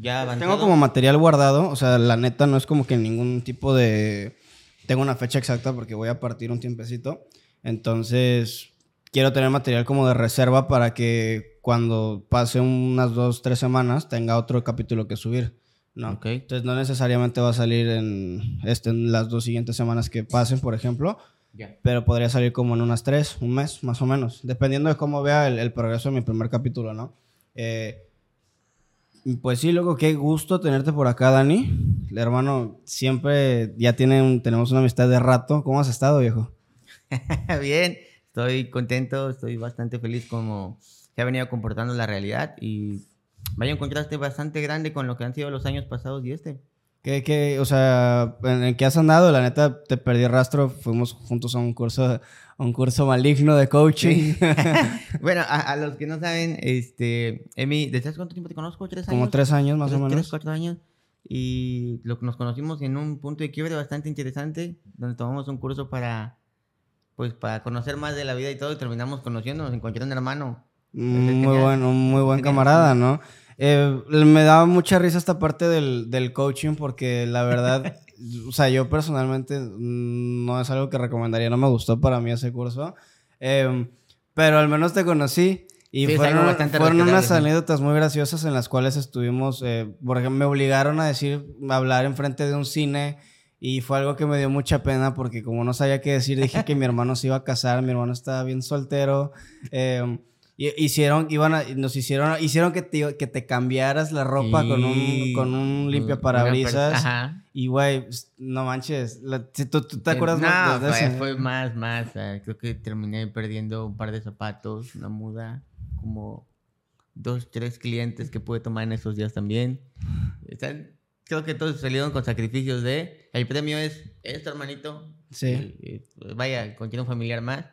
ya avanzado. Tengo como material guardado, o sea, la neta no es como que ningún tipo de... Tengo una fecha exacta porque voy a partir un tiempecito. Entonces, quiero tener material como de reserva para que cuando pase unas dos, tres semanas tenga otro capítulo que subir. ¿no? Ok. Entonces, no necesariamente va a salir en, este, en las dos siguientes semanas que pasen, por ejemplo. Ya. Pero podría salir como en unas tres, un mes, más o menos. Dependiendo de cómo vea el, el progreso de mi primer capítulo, ¿no? Eh, pues sí, loco, qué gusto tenerte por acá, Dani. El hermano, siempre ya tienen, tenemos una amistad de rato. ¿Cómo has estado, viejo? Bien, estoy contento, estoy bastante feliz como se ha venido comportando la realidad y vaya un contraste bastante grande con lo que han sido los años pasados y este. ¿Qué, qué, o sea, ¿en, en qué has andado? La neta, te perdí rastro. Fuimos juntos a un curso, a un curso maligno de coaching. bueno, a, a los que no saben, este, Emi, ¿desde hace cuánto tiempo te conozco? ¿Tres años? Como tres años, más Tres- o tres, menos. cuatro años. Y lo que nos conocimos en un punto de quiebre bastante interesante, donde tomamos un curso para, pues, para conocer más de la vida y todo, y terminamos conociéndonos, encontré un hermano. Mm, Muy genial. buen, un muy buen camarada, ¿no? Eh, me daba mucha risa esta parte del, del coaching porque la verdad, o sea, yo personalmente mm, no es algo que recomendaría, no me gustó para mí ese curso, Eh, pero al menos te conocí y Sí, fueron, fueron unas anécdotas muy graciosas en las cuales estuvimos, eh, porque me obligaron a decir, a hablar enfrente de un cine. Y fue algo que me dio mucha pena porque como no sabía qué decir, dije que mi hermano se iba a casar, mi hermano estaba bien soltero. Eh, y- hicieron, iban a- nos hicieron, hicieron que te, que te cambiaras la ropa con un, con un limpia parabrisas. Ajá. Y güey, pues, no manches, la- ¿tú, tú te acuerdas no, más de fue, eso? fue más, más. creo que terminé perdiendo un par de zapatos, una muda, como dos, tres clientes que pude tomar en esos días también. Están- creo que todos salieron con sacrificios de... El premio es esto, hermanito. Sí. Y- y, vaya, contiene un familiar más.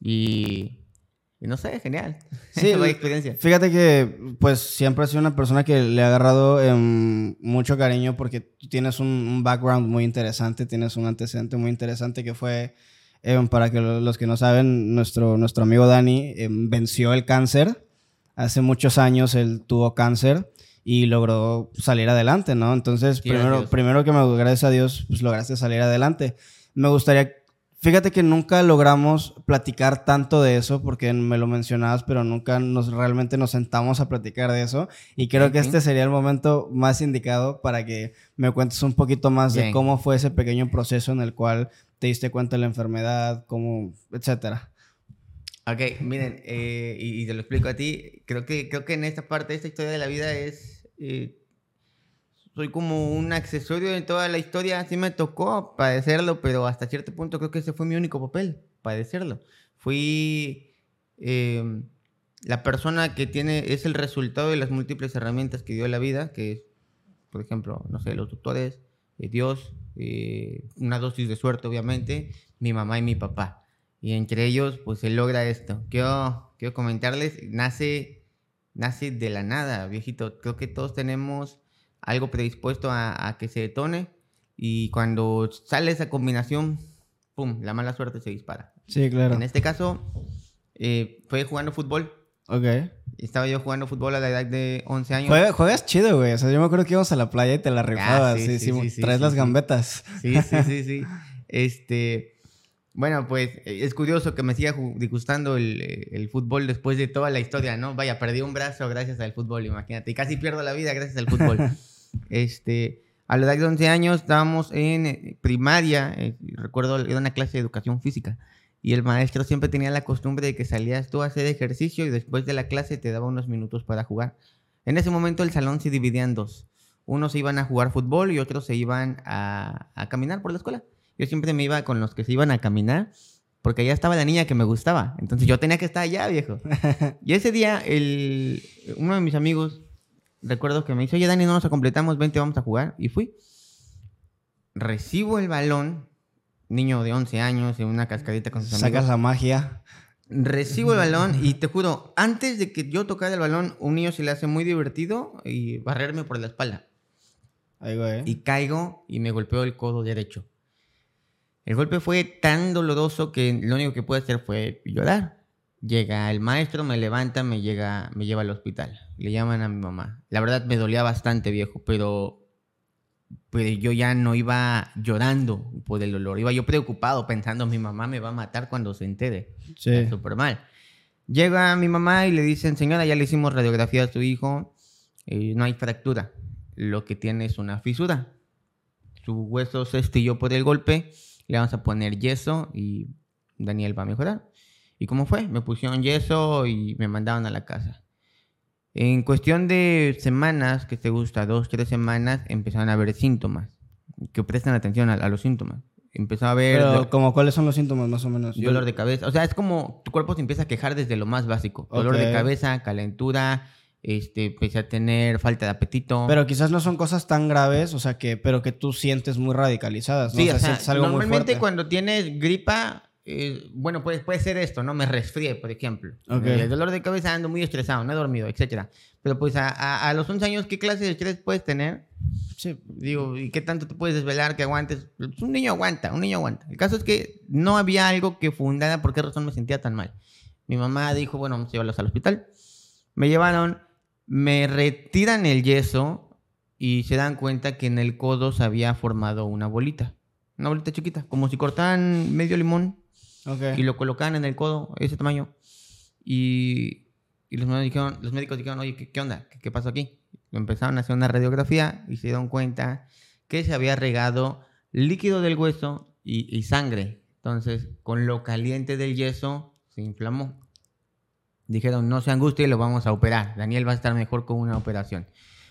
Y... y no sé, genial. Sí, Vaya experiencia. Fíjate que, pues, siempre he sido una persona que le ha agarrado em, mucho cariño porque tú tienes un, un background muy interesante, tienes un antecedente muy interesante que fue, em, para que lo- los que no saben, nuestro, nuestro amigo Dani em, venció el cáncer. Hace muchos años él tuvo cáncer y logró salir adelante, ¿no? Entonces, Sí, primero, primero que me gracias a Dios, pues lograste salir adelante. Me gustaría Fíjate que nunca logramos platicar tanto de eso porque me lo mencionabas, pero nunca nos realmente nos sentamos a platicar de eso. Y creo que este sería el momento más indicado para que me cuentes un poquito más de cómo fue ese pequeño proceso en el cual te diste cuenta de la enfermedad, cómo, etcétera. Ok, miren, eh, y, y te lo explico a ti. Creo que, creo que en esta parte, esta historia de la vida es. eh, soy como un accesorio de toda la historia. Sí me tocó padecerlo, pero hasta cierto punto creo que ese fue mi único papel, padecerlo. Fui eh, la persona que tiene, es el resultado de las múltiples herramientas que dio la vida, que es, por ejemplo, no sé, los doctores, eh, Dios, eh, una dosis de suerte, obviamente, mi mamá y mi papá. Y entre ellos, pues se logra esto. Quiero, quiero comentarles, nace, nace de la nada, viejito. Creo que todos tenemos algo predispuesto a, a que se detone. Y cuando sale esa combinación, ¡pum! La mala suerte se dispara. Sí, claro. En este caso, eh, fue jugando fútbol. Ok. Estaba yo jugando fútbol a la edad de 11 años. Juega- juegas chido, güey. O sea, yo me acuerdo que íbamos a la playa y te la rifabas. Ah, sí, sí, sí, sí, sí, traes las gambetas. Sí, sí, sí, sí. Este, bueno, pues eh, es curioso que me siga disgustando el, eh, el fútbol después de toda la historia, ¿no? Vaya, perdí un brazo gracias al fútbol, imagínate. Y casi pierdo la vida gracias al fútbol. este, a la edad de 11 años estábamos en eh, primaria, eh, recuerdo, era una clase de educación física. Y el maestro siempre tenía la costumbre de que salías tú a hacer ejercicio y después de la clase te daba unos minutos para jugar. En ese momento el salón se dividía en dos. Unos se iban a jugar fútbol y otros se iban a, a caminar por la escuela. Yo siempre me iba con los que se iban a caminar porque allá estaba la niña que me gustaba. Entonces yo tenía que estar allá, viejo. Y ese día, el, uno de mis amigos, recuerdo que me dice, oye, Dani, no nos completamos, vente, vamos a jugar. Y fui. Recibo el balón, niño de 11 años, en una cascadita con sus amigos. Sacas la magia. Recibo el balón y te juro, antes de que yo tocara el balón, un niño se le hace muy divertido y barrerme por la espalda. Ahí, güey. Y caigo y me golpeó el codo derecho. El golpe fue tan doloroso que lo único que pude hacer fue llorar. Llega el maestro, me levanta, me, llega, me lleva al hospital. Le llaman a mi mamá. La verdad me dolía bastante, viejo, pero, pero yo ya no iba llorando por el dolor. Iba yo preocupado pensando, mi mamá me va a matar cuando se entere. Sí. Súper mal. Llega mi mamá y le dicen, señora, ya le hicimos radiografía a su hijo, eh, no hay fractura. Lo que tiene es una fisura. Su hueso se estilló por el golpe, le vamos a poner yeso y Daniel va a mejorar. ¿Y cómo fue? Me pusieron yeso y me mandaron a la casa. En cuestión de semanas, que te gusta, dos, tres semanas, empezaron a haber síntomas. Que presten atención a, a los síntomas. Empezó a haber Pero, como, ¿cuáles son los síntomas más o menos? Dolor de cabeza. O sea, es como tu cuerpo se empieza a quejar desde lo más básico. Dolor de Ok. cabeza, calentura, este, empecé a tener falta de apetito. Pero quizás no son cosas tan graves, o sea, que, pero que tú sientes muy radicalizadas, ¿no? Sí, o sea, o sea, algo muy normalmente fuerte. cuando tienes gripa, eh, bueno, puede, puede ser esto, ¿no? Me resfrié, por ejemplo. Ok. El dolor de cabeza, ando muy estresado, no he dormido, etcétera. Pero pues a, a- a los 11 años, ¿qué clase de estrés puedes tener? Sí, Digo, ¿y qué tanto te puedes desvelar que aguantes? Pues, un niño aguanta, un niño aguanta. El caso es que no había algo que fundara por qué razón me sentía tan mal. Mi mamá dijo, bueno, vamos a llevarlos al hospital. Me llevaron, me retiran el yeso y se dan cuenta que en el codo se había formado una bolita. Una bolita chiquita, como si cortaran medio limón ok. y lo colocaban en el codo, ese tamaño. Y, y los, médicos dijeron, los médicos dijeron, oye, ¿qué, qué onda? ¿Qué, qué pasó aquí? Empezaron a hacer una radiografía y se dieron cuenta que se había regado líquido del hueso y, y sangre. Entonces, con lo caliente del yeso, se inflamó. Dijeron, no se angustie, lo vamos a operar. Daniel va a estar mejor con una operación.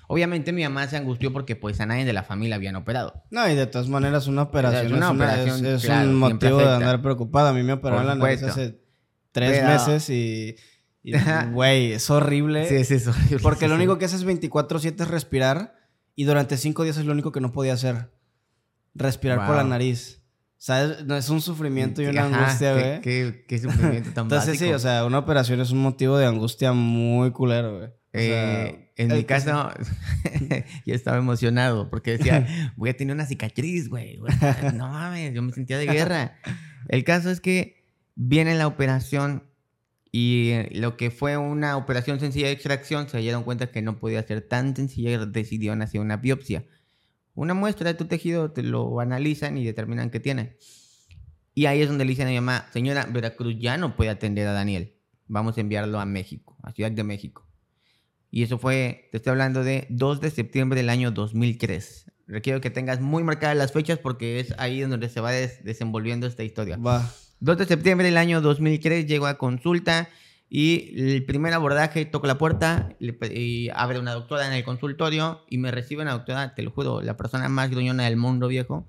Obviamente mi mamá se angustió porque pues a nadie de la familia habían operado. No, y de todas maneras, una operación es, una operación, es- es claro, un motivo de andar preocupado. A mí me operaron la nariz hace tres Pero- meses y, güey, es horrible. es eso. Porque lo único que haces 24-7 es respirar y durante cinco días es lo único que no podía hacer. Respirar por la nariz. ¿Sabes? No, es un sufrimiento y una Ajá, angustia, qué- güey. Qué, qué sufrimiento tan Entonces sí, básico. o sea, una operación es un motivo de angustia muy culero, güey. Sea, Eh, en mi caso, yo estaba emocionado porque decía, voy a tener una cicatriz, güey. güey. No mames, yo me sentía de guerra. El caso es que viene la operación y eh, lo que fue una operación sencilla de extracción se dieron cuenta que no podía ser tan sencilla y decidieron hacer una biopsia. Una muestra de tu tejido, te lo analizan y determinan qué tiene. Y ahí es donde le dicen a mi mamá, señora, Veracruz ya no puede atender a Daniel. Vamos a enviarlo a México, a Ciudad de México. Y eso fue, te estoy hablando de 2 de septiembre del año 2003. Requiero que tengas muy marcadas las fechas porque es ahí donde se va des- desenvolviendo esta historia. Va. 2 de septiembre del año 2003 llego a consulta y el primer abordaje toco la puerta le y abre una doctora en el consultorio y me recibe una doctora, te lo juro, la persona más gruñona del mundo viejo.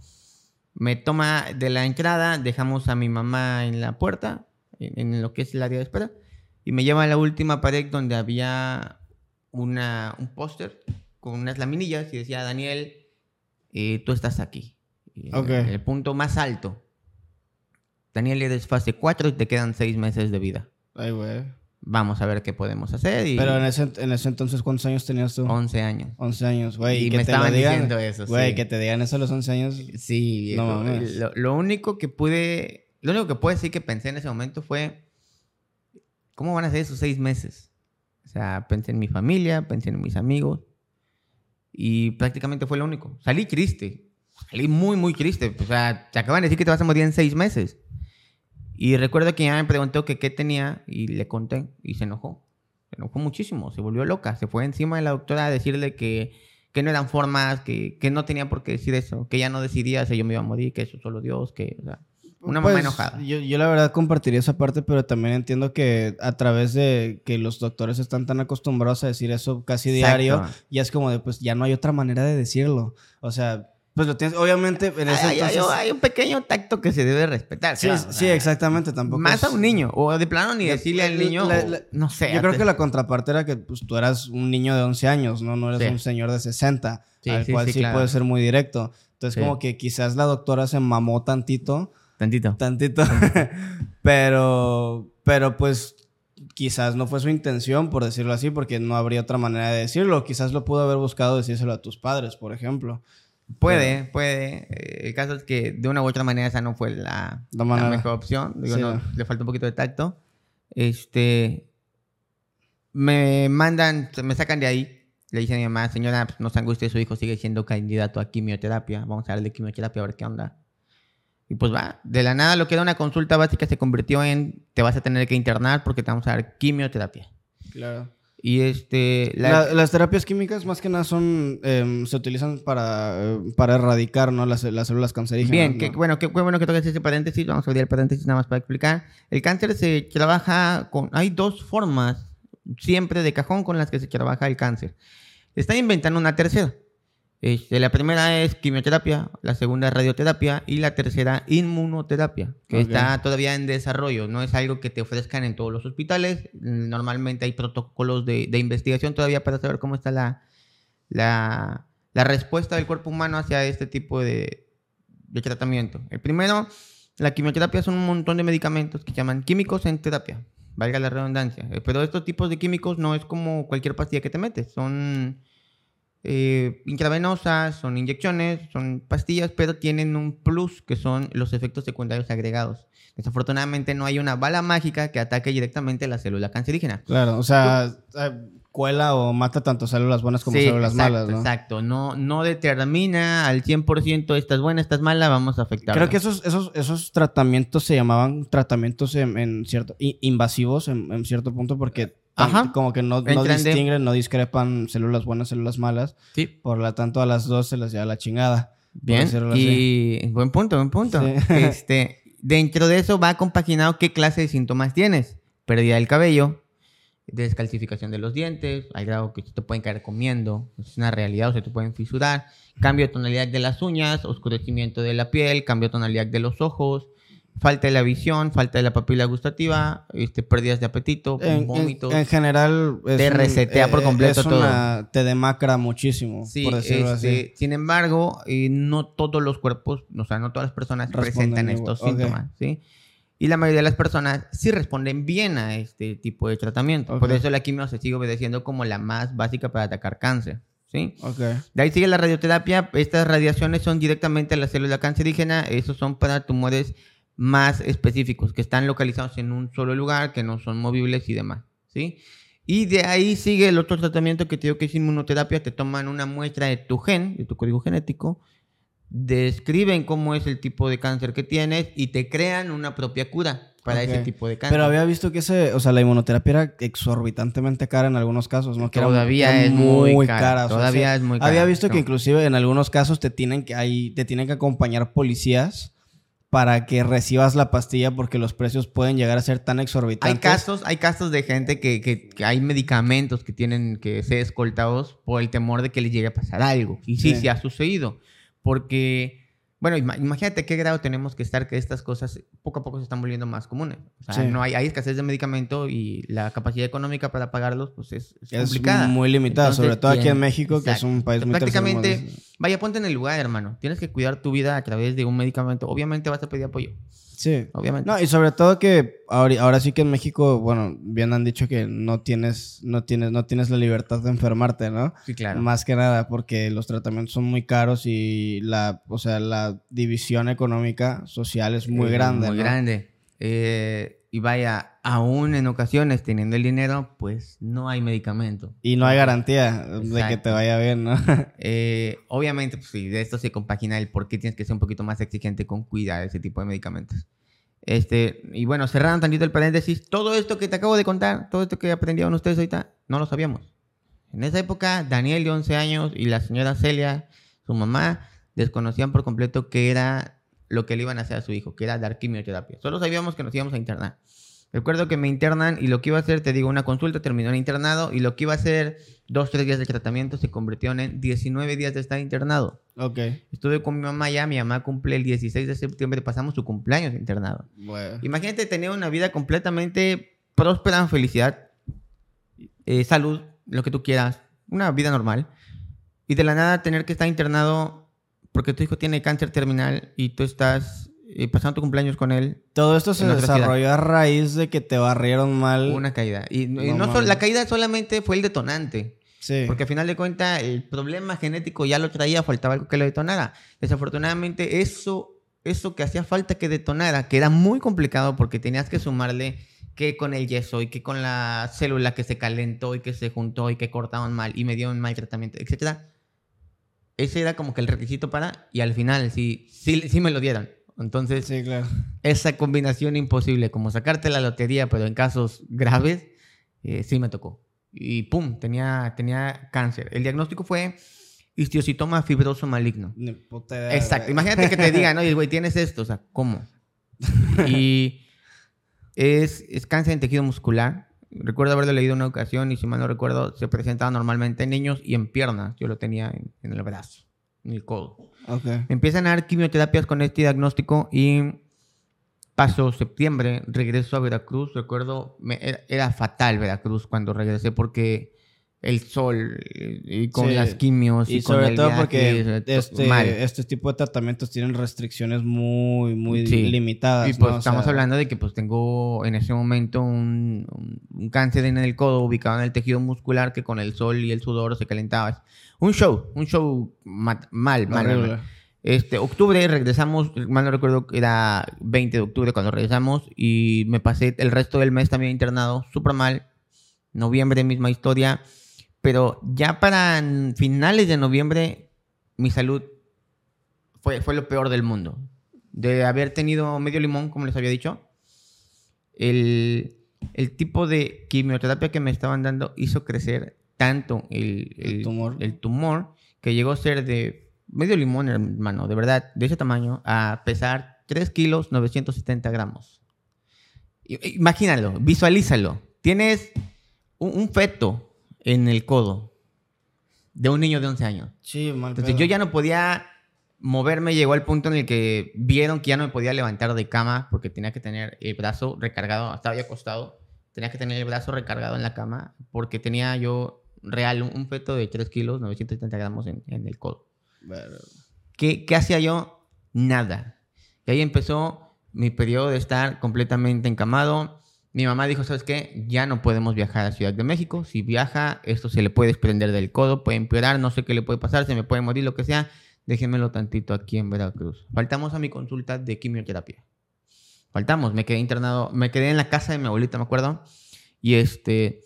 Me toma de la entrada, dejamos a mi mamá en la puerta, en, en lo que es el área de espera, y me lleva a la última pared donde había una, un póster con unas laminillas y decía, Daniel, eh, tú estás aquí. Y, Ok. En el punto más alto. Daniel, eres fase 4 y te quedan 6 meses de vida. Ay, güey. Vamos a ver qué podemos hacer. Y Pero en ese, en ese entonces, ¿cuántos años tenías tú? 11 años. 11 años, güey. Y que me te lo estaban digan, diciendo eso, Güey, sí. que te digan eso a los 11 años. Sí, viejo. No mames. lo, lo único que pude, lo único que puedo decir que pensé en ese momento fue, ¿cómo van a ser esos seis meses? O sea, pensé en mi familia, pensé en mis amigos y prácticamente fue lo único. Salí triste, salí muy, muy triste. O sea, te acaban de decir que te vas a morir en seis meses. Y recuerdo que ella me preguntó que qué tenía y le conté y se enojó. Se enojó muchísimo, se volvió loca. Se fue encima de la doctora a decirle que, que no eran formas, que, que no tenía por qué decir eso, que ella no decidía si yo me iba a morir, que eso solo Dios, que... O sea, una mamá Pues, enojada. Yo, yo la verdad compartiría esa parte, pero también entiendo que a través de que los doctores están tan acostumbrados a decir eso casi diario, Exacto. ya es como de, pues ya no hay otra manera de decirlo. O sea, pues lo tienes, obviamente en ese Hay, entonces... hay un pequeño tacto que se debe respetar. Sí, claro, sí, exactamente, tampoco Más es- a un niño, o de plano ni decirle al niño, la- o- la- no sé. Yo creo que la contraparte era que pues, tú eras un niño de 11 años, ¿no? No eres Sí. un señor de 60, Sí, al cual sí, claro. puede ser muy directo. Entonces, como que quizás la doctora se mamó tantito, Tantito. tantito, pero, pero pues quizás no fue su intención, por decirlo así, porque no habría otra manera de decirlo. Quizás lo pudo haber buscado decírselo a tus padres, por ejemplo. Puede, puede. Eh, El caso es que de una u otra manera esa no fue la, La mejor opción. Digo, Sí. no, le falta un poquito de tacto. Este, me mandan, me sacan de ahí. Le dicen a mi mamá, señora, pues, no se angustie, su hijo sigue siendo candidato a quimioterapia. Vamos a darle quimioterapia a ver qué onda. Y pues va, de la nada lo que era una consulta básica se convirtió en te vas a tener que internar porque te vamos a dar quimioterapia. Claro. Y este... La, las terapias químicas más que nada son... Eh, se utilizan para, eh, para erradicar ¿no? las, las células cancerígenas. Bien, ¿no? que, bueno, qué bueno que toques ese paréntesis. Vamos a abrir el paréntesis nada más para explicar. El cáncer se trabaja con... Hay dos formas siempre de cajón con las que se trabaja el cáncer. Están inventando una tercera. Este, la primera es quimioterapia, la segunda es radioterapia y la tercera inmunoterapia, que está todavía en desarrollo. No es algo que te ofrezcan en todos los hospitales. Normalmente hay protocolos de, de investigación todavía para saber cómo está la, la, la respuesta del cuerpo humano hacia este tipo de, de tratamiento. El primero, la quimioterapia son un montón de medicamentos que se llaman químicos en terapia, valga la redundancia. Eh, Pero estos tipos de químicos no es como cualquier pastilla que te metes, son eh, intravenosas, son inyecciones, son pastillas, pero tienen un plus que son los efectos secundarios agregados. Desafortunadamente no hay una bala mágica que ataque directamente la célula cancerígena. Claro, o sea, eh, cuela o mata tanto células buenas como Sí, células exacto, malas, ¿no? Exacto, no, no determina al 100% esta es buena, esta es mala, vamos a afectar. Creo que esos, esos, esos tratamientos se llamaban tratamientos en, en cierto, invasivos en, en cierto punto porque Ajá. como que no, no de- distinguen, no discrepan células buenas, células malas. Sí. Por lo tanto, a las dos se les lleva la chingada. Bien, así. y buen punto, buen punto. Sí. Este, dentro de eso va compaginado qué clase de síntomas tienes. Pérdida del cabello, descalcificación de los dientes, al grado que te pueden caer comiendo, es una realidad, o se te pueden fisurar, cambio de tonalidad de las uñas, oscurecimiento de la piel, cambio de tonalidad de los ojos, falta de la visión, falta de la papila gustativa, este, pérdidas de apetito, En, en- vómitos. en general... es Te un- resetea por eh, completo es una- Te demacra muchísimo, Sí, por decirlo este, así. sin embargo, eh, no todos los cuerpos, o sea, no todas las personas Responden presentan igual, estos ok. síntomas, ¿sí? Y la mayoría de las personas sí responden bien a este tipo de tratamiento. Por Ok. eso la quimio se sigue obedeciendo como la más básica para atacar cáncer, ¿sí? Ok. De ahí sigue la radioterapia. Estas radiaciones son directamente a la célula cancerígena. Esos son para tumores más específicos, que están localizados en un solo lugar, que no son movibles y demás, ¿sí? Y de ahí sigue el otro tratamiento que te digo que es inmunoterapia. Te toman una muestra de tu gen, de tu código genético, describen cómo es el tipo de cáncer que tienes y te crean una propia cura para Ok. ese tipo de cáncer. Pero había visto que ese, o sea, la inmunoterapia era exorbitantemente cara en algunos casos, ¿no? Que Todavía era es muy cara, o sea, todavía sí. es muy cara, Había visto no. que inclusive en algunos casos te tienen que ahí te tienen que acompañar policías para que recibas la pastilla porque los precios pueden llegar a ser tan Hay exorbitantes. casos, hay casos de gente que, que- que hay medicamentos que tienen que ser escoltados por el temor de que les llegue a pasar algo. Y sí, sí, Sí. ha sucedido. Porque, bueno, ima- imagínate qué grado tenemos que estar que estas cosas poco a poco se están volviendo más comunes. O sea, Sí. no hay, hay escasez de medicamento y la capacidad económica para pagarlos pues es, es es complicada. muy limitada, Entonces, sobre todo aquí en México, que es un país muy Prácticamente, vaya, ponte en el lugar, hermano. Tienes que cuidar tu vida a través de un medicamento. Obviamente vas a pedir apoyo. Sí. Obviamente. No, y sobre todo que ahora, ahora sí que en México, bueno, bien han dicho que no tienes, no tienes, no tienes la libertad de enfermarte, ¿no? sí, claro. Más que nada porque los tratamientos son muy caros y la, o sea, la división económica social es muy Eh, grande, Muy ¿no? grande. Eh, y vaya, aún en ocasiones teniendo el dinero, pues no hay medicamento. Y no hay garantía de que Exacto. te vaya bien, ¿no? Eh, obviamente, pues sí, de esto se compagina el por qué tienes que ser un poquito más exigente con cuidar ese tipo de medicamentos. Este, y bueno, cerrando tantito el paréntesis, todo esto que te acabo de contar, todo esto que aprendieron ustedes ahorita, no lo sabíamos. En esa época, Daniel de 11 años y la señora Celia, su mamá, desconocían por completo qué era lo que le iban a hacer a su hijo, que era dar quimioterapia. Solo sabíamos que nos íbamos a internar. Recuerdo que me internan y lo que iba a hacer, te digo, una consulta, terminó en internado y lo que iba a hacer dos, tres días de tratamiento se convirtió en 19 días de estar internado. ok. Estuve con mi mamá ya, mi mamá cumple el 16 de septiembre, pasamos su cumpleaños internado. Bueno. Imagínate tener una vida completamente próspera, felicidad, eh, salud, lo que tú quieras, una vida normal. Y de la nada tener que estar internado porque tu hijo tiene cáncer terminal y tú estás eh, pasando tu cumpleaños con él, Todo esto se desarrolló a raíz de que te barrieron mal. una caída. Y, y No mames. la caída solamente fue el detonante. Sí. Porque al final de cuentas el problema genético ya lo traía, faltaba algo que lo detonara. Desafortunadamente eso, eso que hacía falta que detonara, que era muy complicado porque tenías que sumarle que con el yeso y que con la célula que se calentó y que se juntó y que cortaban mal y me dieron mal tratamiento, etcétera. Ese era como que el requisito para y al final sí, sí, sí me lo dieron. Entonces, Sí, claro. esa combinación imposible, como sacarte la lotería, pero en casos graves, eh, sí me tocó. Y pum, tenía, tenía cáncer. El diagnóstico fue histiocitoma fibroso maligno. Puta Exacto. Imagínate que te digan, oye, güey, tienes esto. O sea, ¿cómo? Y es, es cáncer en tejido muscular. Recuerdo haberlo leído una ocasión y si mal no recuerdo, se presentaba normalmente en niños y en piernas. Yo lo tenía en, en el brazo, en el codo. Ok. Me empiezan a dar quimioterapias con este diagnóstico y pasó septiembre, regreso a Veracruz. Recuerdo, me- era, era fatal Veracruz cuando regresé porque el sol y con Sí. las quimios y, Y con sobre el todo viaje, porque este, mal. este tipo de tratamientos tienen restricciones muy, muy Sí. limitadas. Y pues ¿no? O estamos sea, hablando de que pues tengo en ese momento un, cáncer en el codo ubicado en el tejido muscular que con el sol y el sudor se calentaba. Un show, un show mal, mal. Este, octubre regresamos, mal no recuerdo, era 20 de octubre cuando regresamos y me pasé el resto del mes también internado, súper mal. Noviembre, misma historia. Pero ya para finales de noviembre, mi salud fue, fue lo peor del mundo. De haber tenido medio limón, como les había dicho, el, el tipo de quimioterapia que me estaban dando hizo crecer tanto el, El tumor. el tumor que llegó a ser de medio limón, hermano, de verdad, de ese tamaño, a pesar 3 kilos 970 gramos. Imagínalo, visualízalo. Tienes un, un feto en el codo de un niño de 11 años. Sí, mal Entonces pedo. yo ya no podía moverme, llegó al punto en el que vieron que ya no me podía levantar de cama porque tenía que tener el brazo recargado, estaba yo acostado, tenía que tener el brazo recargado en la cama porque tenía yo real un, feto de 3 kilos, 970 gramos en, en el codo. ¿Qué, ¿Qué hacía yo? Nada. Y ahí empezó mi periodo de estar completamente encamado. Mi mamá dijo, ¿sabes qué? Ya no podemos viajar a Ciudad de México. Si viaja, esto se le puede desprender del codo, puede empeorar, no sé qué le puede pasar, se me puede morir, lo que sea. Déjenmelo tantito aquí en Veracruz. Faltamos a mi consulta de quimioterapia. Faltamos, me quedé internado, me quedé en la casa de mi abuelita, me acuerdo. Y este,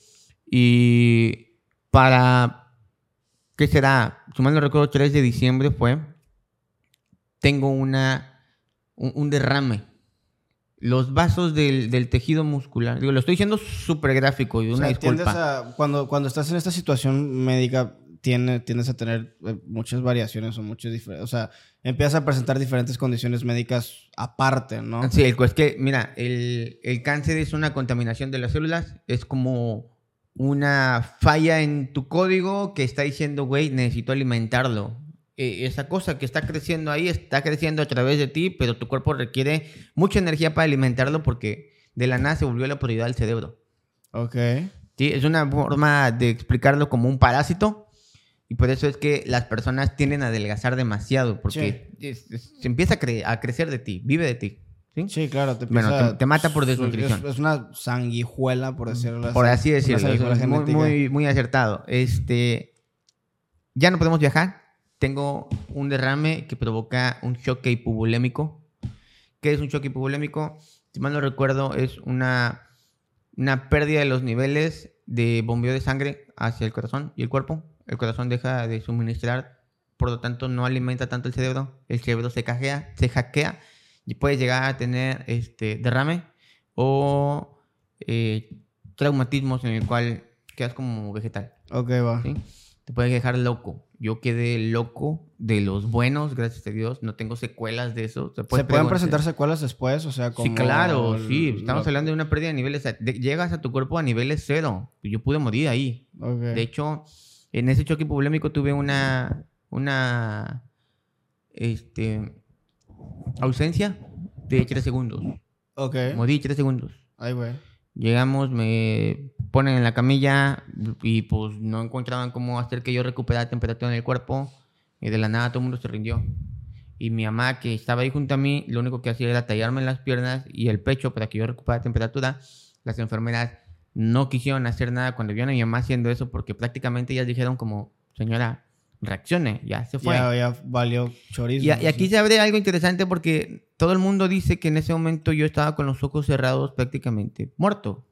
y para, ¿qué será? Si mal no recuerdo, 3 de diciembre fue, tengo una, un, un derrame. Los vasos del, del tejido muscular, digo, lo estoy diciendo súper gráfico y O una sea, tiendes disculpa. a- cuando, cuando estás en esta situación médica, tiene, tiendes a tener eh, muchas variaciones o muchas diferentes. O sea, empiezas a presentar diferentes condiciones médicas aparte, ¿no? Sí, el, es que, mira, el, el cáncer es una contaminación de las células, es como una falla en tu código que está diciendo, güey, necesito alimentarlo. Eh, esa cosa que está creciendo ahí está creciendo a través de ti, pero tu cuerpo requiere mucha energía para alimentarlo porque de la nada se volvió la prioridad del cerebro. Ok. ¿sí? Es una forma de explicarlo como un parásito y por eso es que las personas tienden a adelgazar demasiado porque es- es- se empieza a, cre- a crecer de ti, vive de ti. ¿sí? Sí, claro. Te Bueno, te- te mata por es- desnutrición. Es, es una sanguijuela, por decirlo así. Por así decirlo. muy, muy, muy acertado. Este, ya no podemos viajar. Tengo un derrame que provoca un choque hipovolémico. ¿Qué es un choque hipovolémico? Si mal no recuerdo, es una, una pérdida de los niveles de bombeo de sangre hacia el corazón y el cuerpo. El corazón deja de suministrar, por lo tanto no alimenta tanto el cerebro. El cerebro se cajea, se hackea y puede llegar a tener este derrame o eh, traumatismos en el cual quedas como vegetal. Ok, va. ¿sí? Te puede dejar loco. Yo quedé loco de los buenos, gracias a Dios. No tengo secuelas de eso. ¿Se puede pueden presentar secuelas después? O sea, como... Sí, claro, el- sí. Estamos lo- hablando de una pérdida de niveles. de- llegas a tu cuerpo a niveles cero. Yo pude morir ahí. De hecho, en ese choque polémico tuve una, una este, ausencia de tres segundos. Ok. Morí tres segundos. Ay, güey. Llegamos, me ponen en la camilla y pues no encontraban cómo hacer que yo recuperara temperatura en el cuerpo. Y de la nada todo el mundo se rindió. Y mi mamá, que estaba ahí junto a mí, lo único que hacía era tallarme las piernas y el pecho para que yo recuperara temperatura. Las enfermeras no quisieron hacer nada cuando vieron a mi mamá haciendo eso porque prácticamente ellas dijeron como, señora, reaccione, ya se fue. Ya, ya valió chorizo. Y, y aquí se abre algo interesante porque todo el mundo dice que en ese momento yo estaba con los ojos cerrados prácticamente muerto.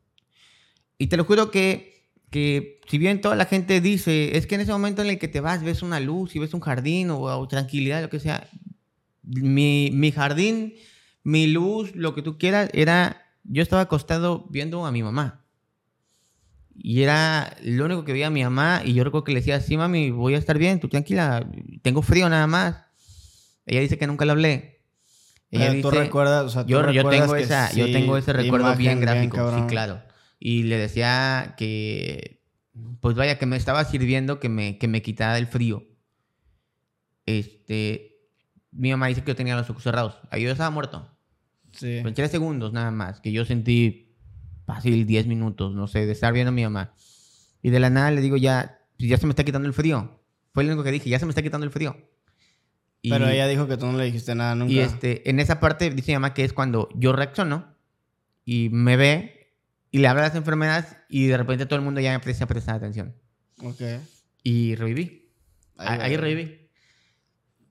Y te lo juro que, que si bien toda la gente dice, es que en ese momento en el que te vas ves una luz y ves un jardín o, tranquilidad, lo que sea, mi, mi jardín, mi luz, lo que tú quieras, era, yo estaba acostado viendo a mi mamá. Y era lo único que veía a mi mamá. Y yo recuerdo que le decía, sí, mami, voy a estar bien, tú tranquila, tengo frío nada más. Ella dice que nunca le hablé. Ella Pero tú dice, recuerdas, o sea, tú yo, yo, tengo esa, yo sí, tengo ese recuerdo bien gráfico, sí, cabrón. claro. Y le decía que, pues vaya, que me estaba sirviendo que me, que me quitara el frío. Este, mi mamá dice que yo tenía los ojos cerrados. Ahí yo estaba muerto. Sí. En tres segundos nada más, que yo sentí fácil 10 minutos, no sé, de estar viendo a mi mamá. Y de la nada le digo, ya, ya se me está quitando el frío. Fue lo único que dije, ya se me está quitando el frío. Y, Pero ella dijo que tú no le dijiste nada nunca. y este, en esa parte dice mi mamá que es cuando yo reacciono y me ve y le habla a las enfermedades y de repente todo el mundo ya me empieza a prestar atención. Ok. Y reviví. Ahí Ahí, reviví.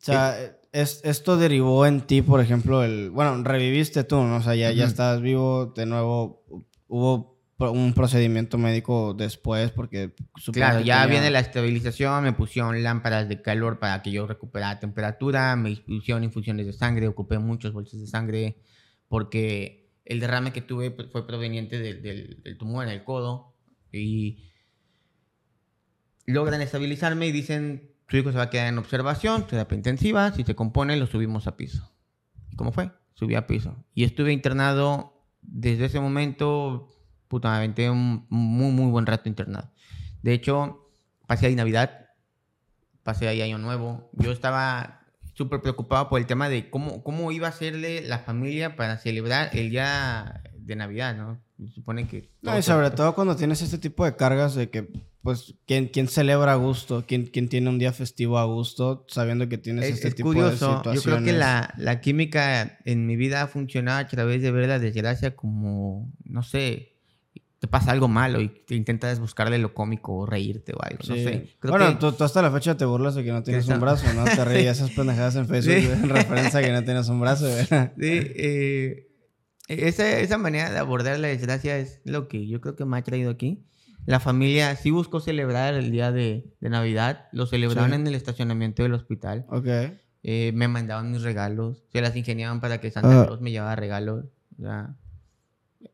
O sea, es, esto derivó en ti, por ejemplo, el... Bueno, reviviste tú, ¿no? O sea, ya, ya Ujú. estás vivo, de nuevo, hubo un procedimiento médico después porque... Claro, ya tenía- viene la estabilización, me pusieron lámparas de calor para que yo recuperara temperatura, me pusieron infusiones de sangre, ocupé muchos bolsas de sangre porque el derrame que tuve pues, fue proveniente del, del- del tumor en el codo y logran estabilizarme y dicen, tu hijo se va a quedar en observación, terapia intensiva, si se compone lo subimos a piso. ¿Y cómo fue? Subí a piso. Y estuve internado desde ese momento, puta, me aventé un muy, muy buen rato internado. De hecho, pasé ahí Navidad, pasé ahí Año Nuevo. Yo estaba súper preocupado por el tema de cómo, cómo iba a hacerle la familia para celebrar el día de Navidad, ¿no? Se supone que... No, y sobre todo cuando tienes este tipo de cargas de que, pues, ¿quién, quién celebra a gusto? ¿Quién, quién tiene un día festivo a gusto sabiendo que tienes Es, este es tipo curioso. de Yo situaciones? creo que la, la química en mi vida ha funcionado a través de ver la desgracia como, no sé, te pasa algo malo y te intentas buscarle lo cómico o reírte o algo, no sé. Creo bueno, que- tú, tú hasta la fecha te burlas de que no tienes un brazo, ¿no? Te ríes esas pendejadas en Facebook Sí. en referencia a que no tienes un brazo, ¿verdad? Sí, eh, esa, esa manera de abordar la desgracia es lo que yo creo que me ha traído aquí. La familia sí buscó celebrar el día de, de Navidad, lo celebraron Sí. en el estacionamiento del hospital. Ok. Eh, me mandaban mis regalos, se las ingeniaban para que Santa Ah. Claus me llevara regalos. o sea,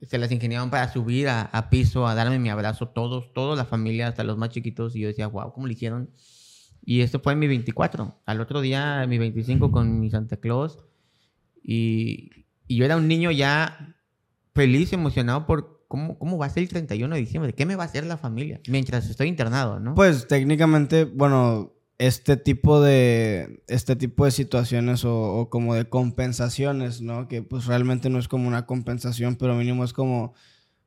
se las ingeniaban para subir a, a piso, a darme mi abrazo, todos, toda la familia, hasta los más chiquitos. Y yo decía, wow, ¿cómo lo hicieron? Y esto fue en mi 24. Al otro día, mi 25 con mi Santa Claus. Y, y yo era un niño ya feliz, emocionado por cómo, cómo va a ser el 31 de diciembre. ¿Qué me va a hacer la familia? Mientras estoy internado, ¿no? Pues técnicamente, bueno, este tipo de, este tipo de situaciones o, o como de compensaciones, ¿no? Que pues realmente no es como una compensación, pero mínimo es como,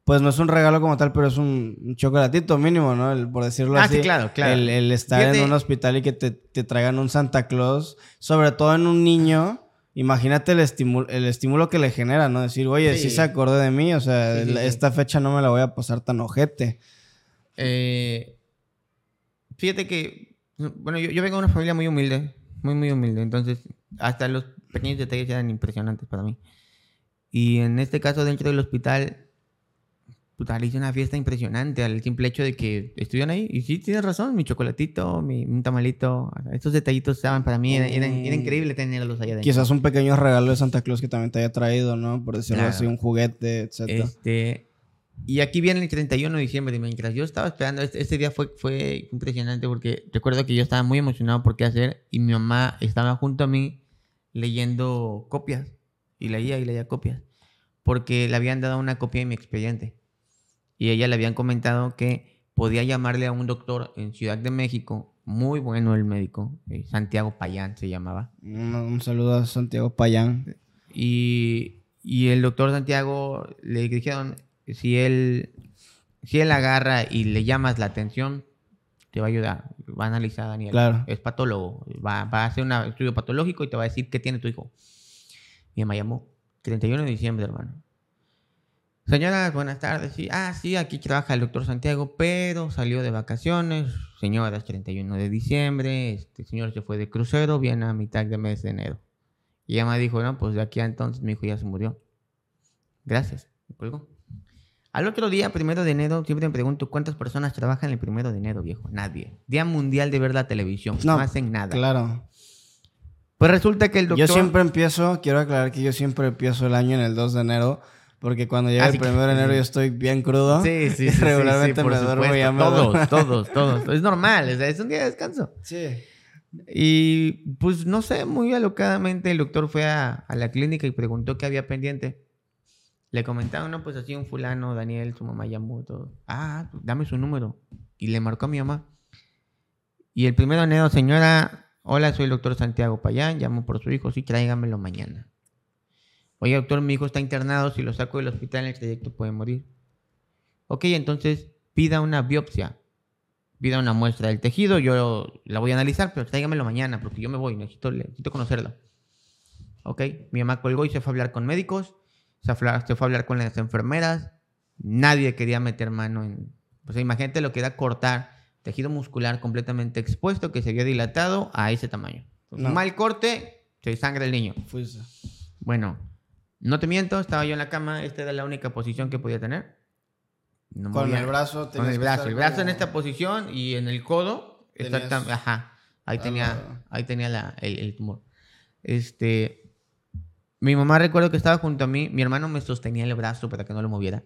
pues no es un regalo como tal, pero es un, un chocolatito mínimo, ¿no? El- por decirlo Ah, así. sí, claro, claro. El, el estar en un hospital y que te, te traigan un Santa Claus, sobre todo en un niño. Imagínate el estímulo, el estímulo que le genera, ¿no? Decir, oye, sí, Sí. se acordó de mí, o sea, sí. esta fecha no me la voy a pasar tan ojete. Eh, fíjate que, bueno, yo, yo vengo de una familia muy humilde, muy, muy humilde. Entonces, hasta los pequeños detalles eran impresionantes para mí. Y en este caso, dentro del hospital, puta, le hice una fiesta impresionante al simple hecho de que estuvieron ahí. Y sí, tienes razón, mi chocolatito, mi, un tamalito, estos detallitos estaban para mí, era, era- era increíble tenerlos allá adentro. Quizás un pequeño regalo de Santa Claus que también te haya traído, ¿no? Por decirlo Claro. así, un juguete, etc. Este, y aquí viene el 31 de diciembre, mientras yo estaba esperando, este, este día fue, fue impresionante porque recuerdo que yo estaba muy emocionado por qué hacer y mi mamá estaba junto a mí leyendo copias y leía y leía copias porque le habían dado una copia de mi expediente y ella le habían comentado que podía llamarle a un doctor en Ciudad de México, muy bueno el médico, eh, Santiago Payán se llamaba, Un, un saludo a Santiago Payán. y, y el doctor Santiago le dijeron, si él, si él agarra y le llamas la atención, te va a ayudar. Va a analizar a Daniel. Claro. Es patólogo. Va, va a hacer un estudio patológico y te va a decir qué tiene tu hijo. Mi mamá llamó. 31 de diciembre, hermano. Señoras, buenas tardes. Sí, ah, sí, aquí trabaja el doctor Santiago, pero salió de vacaciones. Señoras, 31 de diciembre. Este señor se fue de crucero, viene a mitad de mes de enero. Y ella me dijo, no, pues de aquí a entonces mi hijo ya se murió. Gracias. Me colgó. Al otro día, primero de enero, siempre me pregunto cuántas personas trabajan el primero de enero, viejo. Nadie. Día mundial de ver la televisión. No, hacen nada. Claro. Pues resulta que el doctor... Yo siempre empiezo, quiero aclarar que yo siempre empiezo el año en el 2 de enero, porque cuando llega el primero de enero yo estoy bien crudo. Sí, sí, sí. regularmente me duermo ya Todos, todos, todos. Es normal, es un día de descanso. Sí. Y pues no sé, muy alocadamente el doctor fue a, a la clínica y preguntó qué había pendiente. Le comentaron, no, pues así un fulano, Daniel, su mamá llamó, todo. Ah, pues, dame su número. Y le marcó a mi mamá. Y el primero de señora, hola, soy el doctor Santiago Payán, llamo por su hijo, sí, tráigamelo mañana. Oye, doctor, mi hijo está internado, si lo saco del hospital en el trayecto puede morir. Ok, entonces pida una biopsia, pida una muestra del tejido, yo la voy a analizar, pero tráigamelo mañana, porque yo me voy, necesito, necesito conocerlo. Ok, mi mamá colgó y se fue a hablar con médicos se fue, a hablar con las enfermeras, nadie quería meter mano en... Pues imagínate lo que era cortar tejido muscular completamente expuesto que se había dilatado a ese tamaño. Mal corte, se sangra el niño. Bueno, no te miento, estaba yo en la cama, esta era la única posición que podía tener. con el brazo. Con el brazo, el brazo en esta posición y en el codo, exactamente, ajá, ahí tenía, ahí tenía el, el tumor. Este, mi mamá recuerdo que estaba junto a mí, mi hermano me sostenía el brazo para que no lo moviera.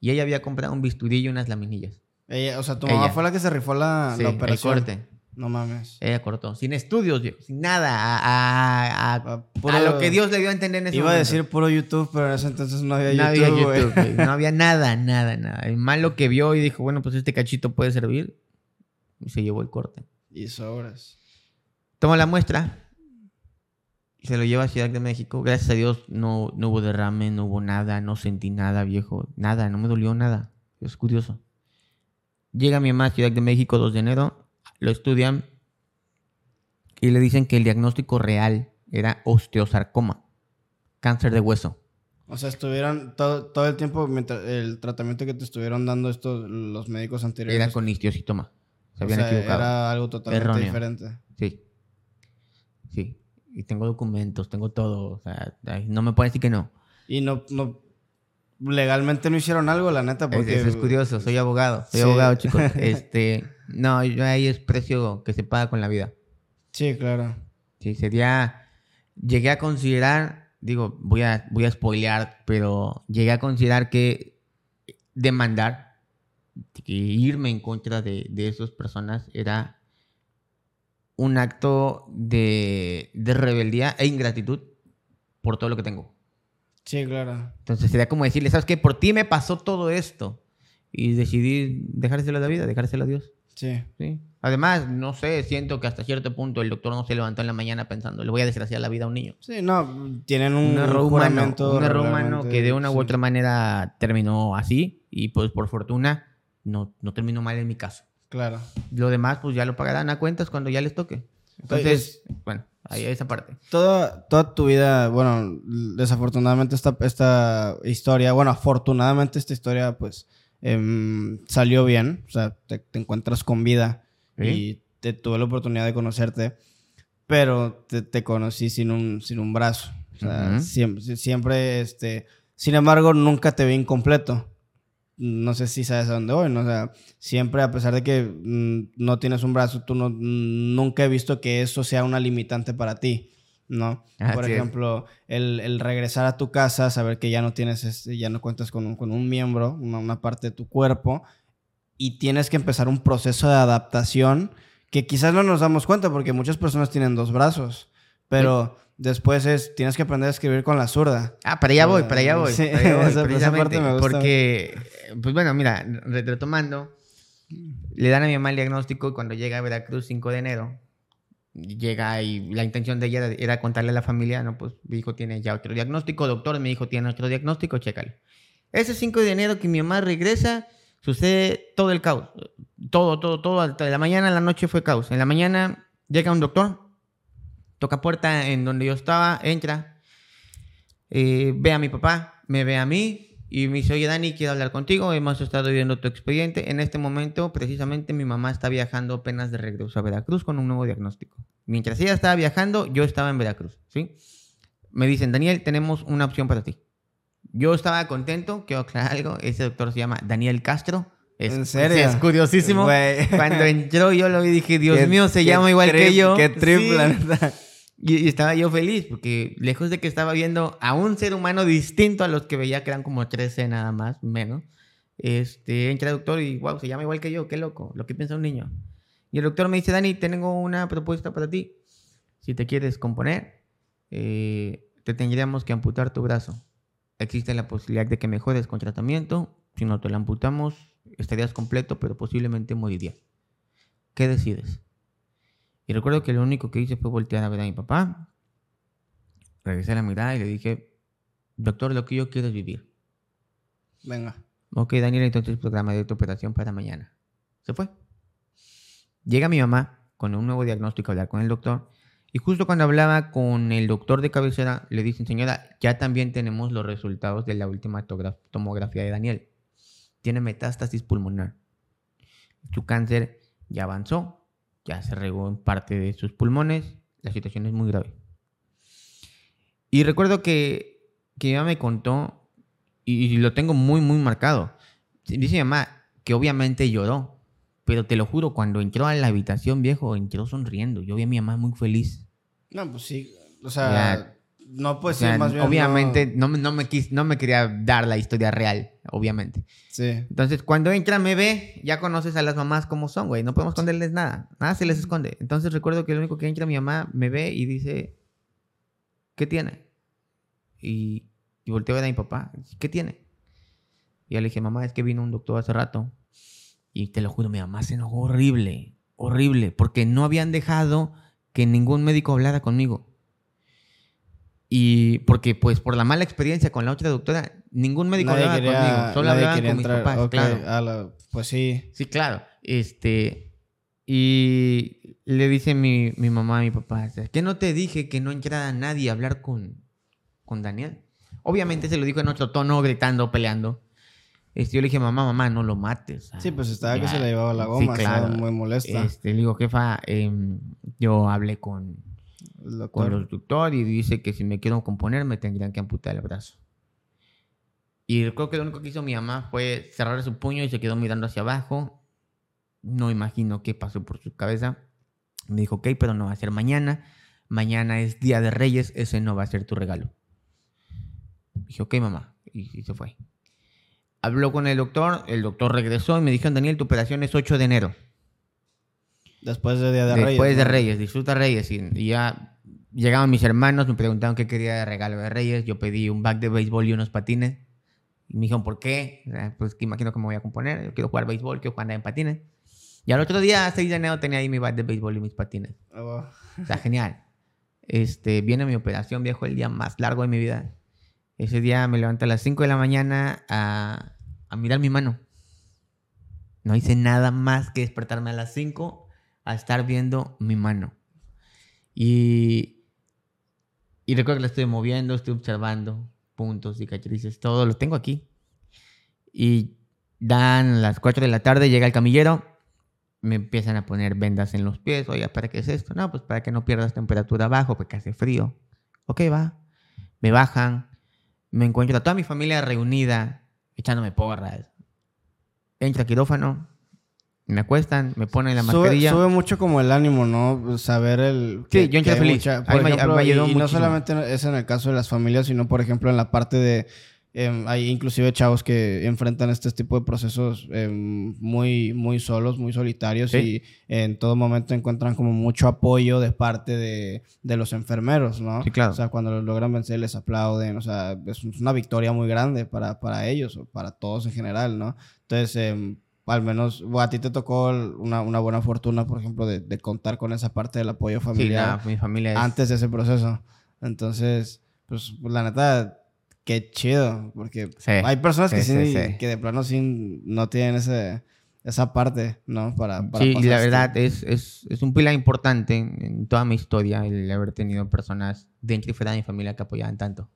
Y ella había comprado un bisturí y unas laminillas. Ella, o sea, tu mamá fue la que se rifó la, la operación. El corte. No mames. Ella cortó. Sin estudios, sin nada. A, a, lo que Dios le dio a entender en ese Iba a decir puro YouTube, pero en ese entonces no había no YouTube. Había YouTube no había nada, nada, nada. El malo que vio y dijo, bueno, pues este cachito puede servir. Y se llevó el corte. Y sobras. Toma la muestra se lo lleva a Ciudad de México. Gracias a Dios no, no hubo derrame, no hubo nada, no sentí nada, viejo. Nada, no me dolió nada. Es curioso. Llega mi mamá a Ciudad de México 2 de enero, lo estudian y le dicen que el diagnóstico real era osteosarcoma, cáncer de hueso. O sea, estuvieron todo, todo el tiempo, mientras el tratamiento que te estuvieron dando estos, los médicos anteriores. Era con histiocitoma. Se habían equivocado. Era algo totalmente diferente. Sí. Sí y tengo documentos, tengo todo. O sea, no me pueden decir que no. Y no, no, legalmente no hicieron algo, la neta, porque... Eso es curioso, soy abogado, soy abogado, chicos. Este, no, yo ahí es precio que se paga con la vida. Sí, claro. Sí, sería, llegué a considerar, digo, voy a, voy a spoilear, pero llegué a considerar que demandar, que irme en contra de, de esas personas era un acto de, rebeldía e ingratitud por todo lo que tengo. Sí, claro. Entonces sería como decirle, ¿sabes qué? Por ti me pasó todo esto. Y decidí dejárselo a la vida, dejárselo a Dios. Sí. sí. Además, no sé, siento que hasta cierto punto el doctor no se levantó en la mañana pensando, le voy a desgraciar la vida a un niño. Sí, no, tienen un, error humano, un error humano que de una u otra manera terminó así y pues por fortuna no, no terminó mal en mi caso. Claro. Lo demás, pues ya lo pagarán a cuentas cuando ya les toque. Entonces, bueno, ahí hay esa parte. Toda, toda tu vida, bueno, desafortunadamente esta, esta historia, bueno, afortunadamente esta historia, pues, em, salió bien. O sea, te, encuentras con vida y te, tuve la oportunidad de conocerte, pero te, conocí sin un, sin un brazo. O sea, siempre, siempre, este, sin embargo, nunca te vi incompleto no sé si sabes a dónde voy, ¿no? O sea, siempre a pesar de que mm, no tienes un brazo, tú no, nunca he visto que eso sea una limitante para ti, ¿no? Por ejemplo, el, regresar a tu casa, saber que ya no tienes, ya no cuentas con un, con un miembro, una, parte de tu cuerpo, y tienes que empezar un proceso de adaptación que quizás no nos damos cuenta porque muchas personas tienen dos brazos, pero... Después es, tienes que aprender a escribir con la zurda. Ah, para allá voy, para allá voy. Sí, esa, parte me gusta. Porque, pues bueno, mira, retomando, le dan a mi mamá el diagnóstico y cuando llega a Veracruz 5 de enero, llega y la intención de ella era contarle a la familia, no, pues mi hijo tiene ya otro diagnóstico, doctor, mi hijo tiene otro diagnóstico, chécale. Ese 5 de enero que mi mamá regresa, sucede todo el caos. Todo, todo, todo. De la mañana a la noche fue caos. En la mañana llega un doctor, Toca puerta en donde yo estaba, entra, eh, ve a mi papá, me ve a mí, Y me dice, oye Dani, quiero hablar contigo, hemos estado viendo tu expediente. En este momento, precisamente, mi mamá está viajando apenas de regreso a Veracruz con un nuevo diagnóstico. Mientras ella estaba viajando, yo estaba en Veracruz, ¿sí? Me dicen, Daniel, tenemos una opción para ti. Yo estaba contento, quiero aclarar algo, ese doctor se llama Daniel Castro. Es, ¿En serio? Es curiosísimo. Güey. Cuando entró yo lo vi y dije, Dios mío, se llama igual que yo. Qué trip, Sí. la neta. Y, y estaba yo feliz porque lejos de que estaba viendo a un ser humano distinto a los que veía que eran como 13 nada más, menos, este, entra el doctor y wow, se llama igual que yo, qué loco, lo que piensa un niño. Y el doctor me dice, Dani, tengo una propuesta para ti. Si te quieres componer, eh, te tendríamos que amputar tu brazo. Existe la posibilidad de que mejores con tratamiento. Si no te lo amputamos, estarías completo, pero posiblemente morirías. ¿Qué decides? Y recuerdo que lo único que hice fue voltear a ver a mi papá. Regresé la mirada y le dije, doctor, lo que yo quiero es vivir. Venga. Ok, Daniel, entonces programa de tu operación para mañana. Se fue. Llega mi mamá con un nuevo diagnóstico a hablar con el doctor. Y justo cuando hablaba con el doctor de cabecera, le dicen, señora, ya también tenemos los resultados de la última tomografía de Daniel. Tiene metástasis pulmonar. Su cáncer ya avanzó, ya se regó en parte de sus pulmones. La situación es muy grave. Y recuerdo que, que mi mamá me contó, y, y lo tengo muy, muy marcado. Dice mi mamá que obviamente lloró, pero te lo juro, cuando entró a la habitación, viejo, entró sonriendo. Yo vi a mi mamá muy feliz. No, pues sí. O sea, Ya. No pues O sea, sí, más bien. obviamente no- no, me- no, me quis- no me quería dar la historia real, obviamente. Sí. Entonces, cuando entra, me ve, ya conoces a las mamás como son, güey. No podemos esconderles nada. Nada se les esconde. Entonces, recuerdo que lo único que entra, mi mamá me ve y dice, ¿qué tiene? Y, y volteo a ver a mi papá, ¿qué tiene? Y yo le dije, mamá, es que vino un doctor hace rato. Y te lo juro, mi mamá se enojó horrible, horrible, porque no habían dejado que ningún médico hablara conmigo. Y porque, pues, por la mala experiencia con la otra doctora, ningún médico Nadie hablaba quería, conmigo. Solo hablaban con mis entrar. papás, Ok, claro. la- pues sí. Sí, claro. Este. Y le dice mi, mi mamá a mi papá, ¿qué no te dije que no entrara nadie a hablar con, con Daniel? Obviamente se lo dijo en otro tono, gritando, peleando. Este, yo le dije, mamá, mamá, no lo mates. Sí, pues estaba que se le llevaba la Sí, goma, claro. estaba muy molesta. Este, le digo, jefa, em, yo hablé con, el con los doctor y dice que si me quiero componer me tendrían que amputar el brazo. Y creo que lo único que hizo mi mamá fue cerrar su puño y se quedó mirando hacia abajo. No imagino qué pasó por su cabeza. Me dijo, ok, pero no va a ser mañana. Mañana es Día de Reyes, ese no va a ser tu regalo. Dije, ok, mamá. Y, y se fue. Habló con el doctor, el doctor regresó y me dijo, Daniel, tu operación es 8 de enero. Después de Día de Reyes. Después de ¿no? Reyes, disfruta Reyes. Y, y ya llegaban mis hermanos, me preguntaban qué quería de regalo de Reyes. Yo pedí un bag de béisbol y unos patines. Y me dijeron, ¿por qué? O sea, Pues que imagino que me voy a componer. Yo quiero jugar béisbol, quiero jugar en patines. Y al otro día, 6 de enero, tenía ahí mi bag de béisbol y mis patines. Wow. O sea, genial. Este, viene mi operación, viejo, el día más largo de mi vida. Ese día me levanté a las 5 de la mañana a, a mirar mi mano. No hice nada más que despertarme a las 5 a estar viendo mi mano. Y, y recuerdo que la estoy moviendo, estoy observando puntos, cicatrices, todo lo tengo aquí. Y dan las 4 de la tarde, llega el camillero, me empiezan a poner vendas en los pies. Oiga, ¿para qué es esto? No, pues para que no pierdas temperatura abajo, porque hace frío. Ok, va. Me bajan, me encuentro a toda mi familia reunida, echándome porras. Entra quirófano, me acuestan, me ponen la Sube, mascarilla. sube mucho como el ánimo, ¿no? Saber el... Sí, yo entré feliz. mucha- por mí me- ejemplo, me y, y no solamente es en el caso de las familias, sino, por ejemplo, en la parte de... em, hay inclusive chavos que enfrentan este tipo de procesos em, muy, muy solos, muy solitarios Sí. y en todo momento encuentran como mucho apoyo de parte de, de los enfermeros, ¿no? Sí, claro. O sea, cuando lo logran vencer les aplauden, o sea, es una victoria muy grande para, para ellos o para todos en general, ¿no? Entonces, em, al menos a ti te tocó una, una buena fortuna, por ejemplo, de, de contar con esa parte del apoyo Sí, familiar nada, mi familia es... antes de ese proceso. Entonces, pues la neta, qué chido, porque Sí, hay personas que sí, sí, sí, sí. que de plano sí no tienen ese, esa parte, ¿no? Para, para Sí, y la este- verdad es, es, es un pilar importante en, en toda mi historia el haber tenido personas dentro y fuera de mi familia que apoyaban tanto.